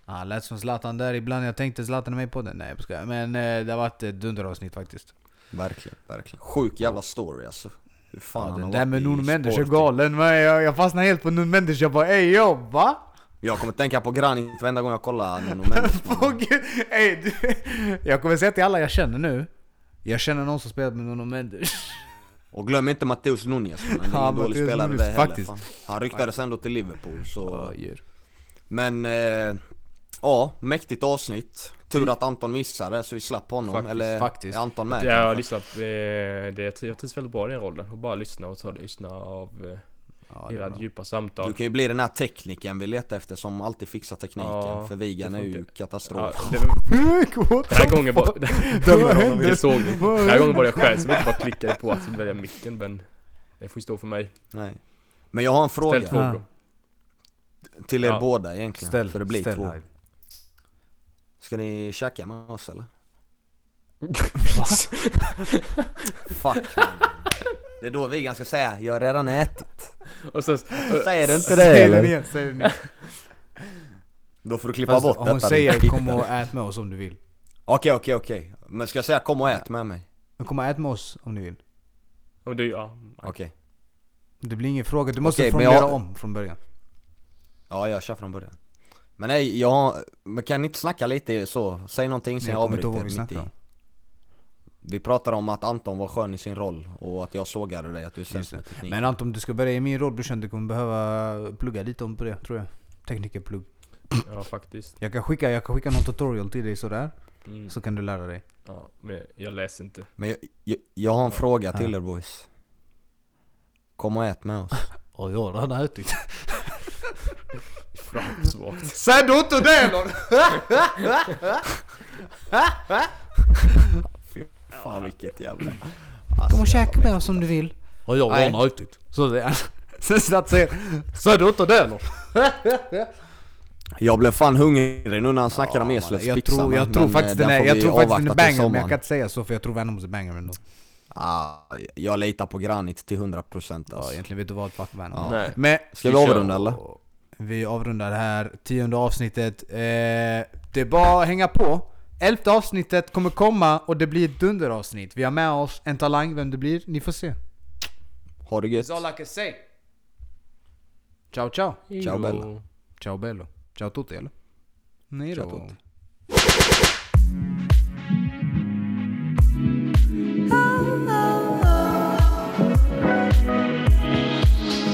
Ah, lät som Zlatan där ibland, jag tänkte Zlatan är med på den. Nej jag. Men eh, det har varit ett dunderavsnitt faktiskt. Verkligen, verkligen Sjuk jävla story alltså Hur fan Ja, den där med i Nuno Mendes är galen. Men jag, jag fastnade helt på Nuno Mendes, jag bara ey yo, va? Jag kommer tänka på Granit varenda gång jag kollar Nuno Mendes ey, jag kommer säga till alla jag känner nu. Jag känner någon som spelat med Nuno Mendes. Och glöm inte Mateus Nunes men han är Ja, ingen dålig Mateus spelare Nunes, det heller faktiskt. fan. Han ryktades ändå till Liverpool så Ja. Men eh, Ja, mäktigt avsnitt Tur att Anton missade så vi slapp honom Faktiskt, Eller faktiskt. är Anton med? Jag har kanske? lyssnat, eh, det, jag trivs väldigt bra i den rollen. Och bara lyssna och ta lyssna av... eh, Ja, era djupa samtal. Du kan ju bli den här tekniken vi letar efter som alltid fixar tekniken. Ja, för Vigan det är ju katastrof. Ja, var, den här gången var... såg Den här gången var det hände? själv som inte bara klickade på att välja micken men det får ju stå för mig. Nej. Men jag har en fråga frågor. till er Ja. båda egentligen. Ställ, för det blir ställ två. här. Ska ni käka med oss eller? Fuck. Det är då Vigan ska säga, jag har redan ätit. Och så, Säger du inte det eller? igen, säg det igen. Då får du klippa Fast bort om detta. hon säger kom och ät med oss om du vill. Okej okej okej. Men ska jag säga kom och ät med mig? Men kom och ät med oss om du vill. och du, ja. Okej. Det blir ingen fråga, du måste men formulera jag- om från början. Ja jag kör från början. Men nej, jag men kan ni inte snacka lite så? Säg någonting sen Jag jag kommer inte ihåg avbryter vad vi mitt i. snackade om. Vi pratade om att Anton var skön i sin roll och att jag sågade dig, att du är sämst med teknik. Men Anton, du ska börja i min roll brorsan, du kommer behöva plugga lite om på det tror jag. Teknikerplugg. Ja faktiskt. Jag kan skicka, jag kan skicka någon tutorial till dig sådär. Mm. Så kan du lära dig. Ja, men jag läser inte. Men jag, jag, jag har en fråga till Ja. er boys. Kom och ät med oss. Och jag har redan ätit. Framsvagt. Säg du inte det då! Fan vilket jävla... Kom och käka med oss om du vill. Och jag har Nej. redan ätit. Så det är... Sen säger Säg du inte det då? Jag blev fan hungrig nu när han snackade om Ja, Eslövs jag pizza. tror, jag men- tror men, faktiskt eh, den är, jag tror faktiskt den är banger men jag kan inte säga så för jag tror Värnamos är banger ändå. Ah, jag litar på Granit till 100% Ja alltså. egentligen vet du vad, fuck Värnamo. Nej. Men Ska vi avrunda eller? vi avrundar det här tionde avsnittet. Eh, det är bara att hänga på. Elfte avsnittet kommer komma och det blir ett dunderavsnitt. Vi har med oss en talang, vem det blir, ni får se. Ha det gött. That's all I can say. Ciao ciao. Ciao Bella. Ciao bello. Ciao tutti eller? Nej Ciao då. tutti.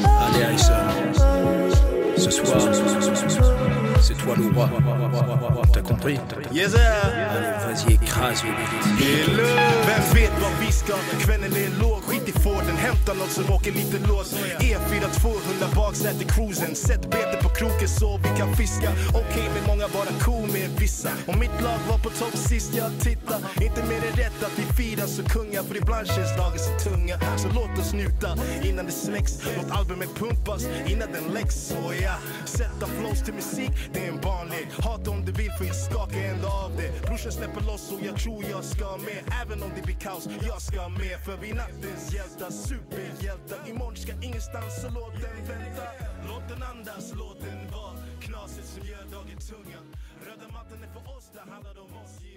Allez Harrison, ce soir, c'est toi le roi. T'as compris Yes sir! Vas-y, écrase le beat. Vem vet vad vi ska? Kvällen är låg, skit i Forden. Hämta något som åker lite lås. E4 200 baksäte cruisen. Sätt bete på kroken så vi kan fiska. Okej, vill många vara cool med vissa. Om mitt lag var på topp sist jag tittar. Inte mer än rätt att vi firar så kungar. För ibland känns lagen så tunga. Så låt oss njuta innan det släcks. Låt albumet pumpas innan den läcks. Så ja, sätta flows till musik, det är en barnlek. Hata om du vill för jag skakar ändå av det. Brorsan släpper loss och jag tror jag ska med. Även om det blir kaos, jag ska med. För vi är nattens hjältar, superhjältar. Imorgon ska ingenstans så låt den vänta. Låt den andas, låt den vara. Knaset som gör dagen tunga. Röda mattan är för oss, det handlar om oss.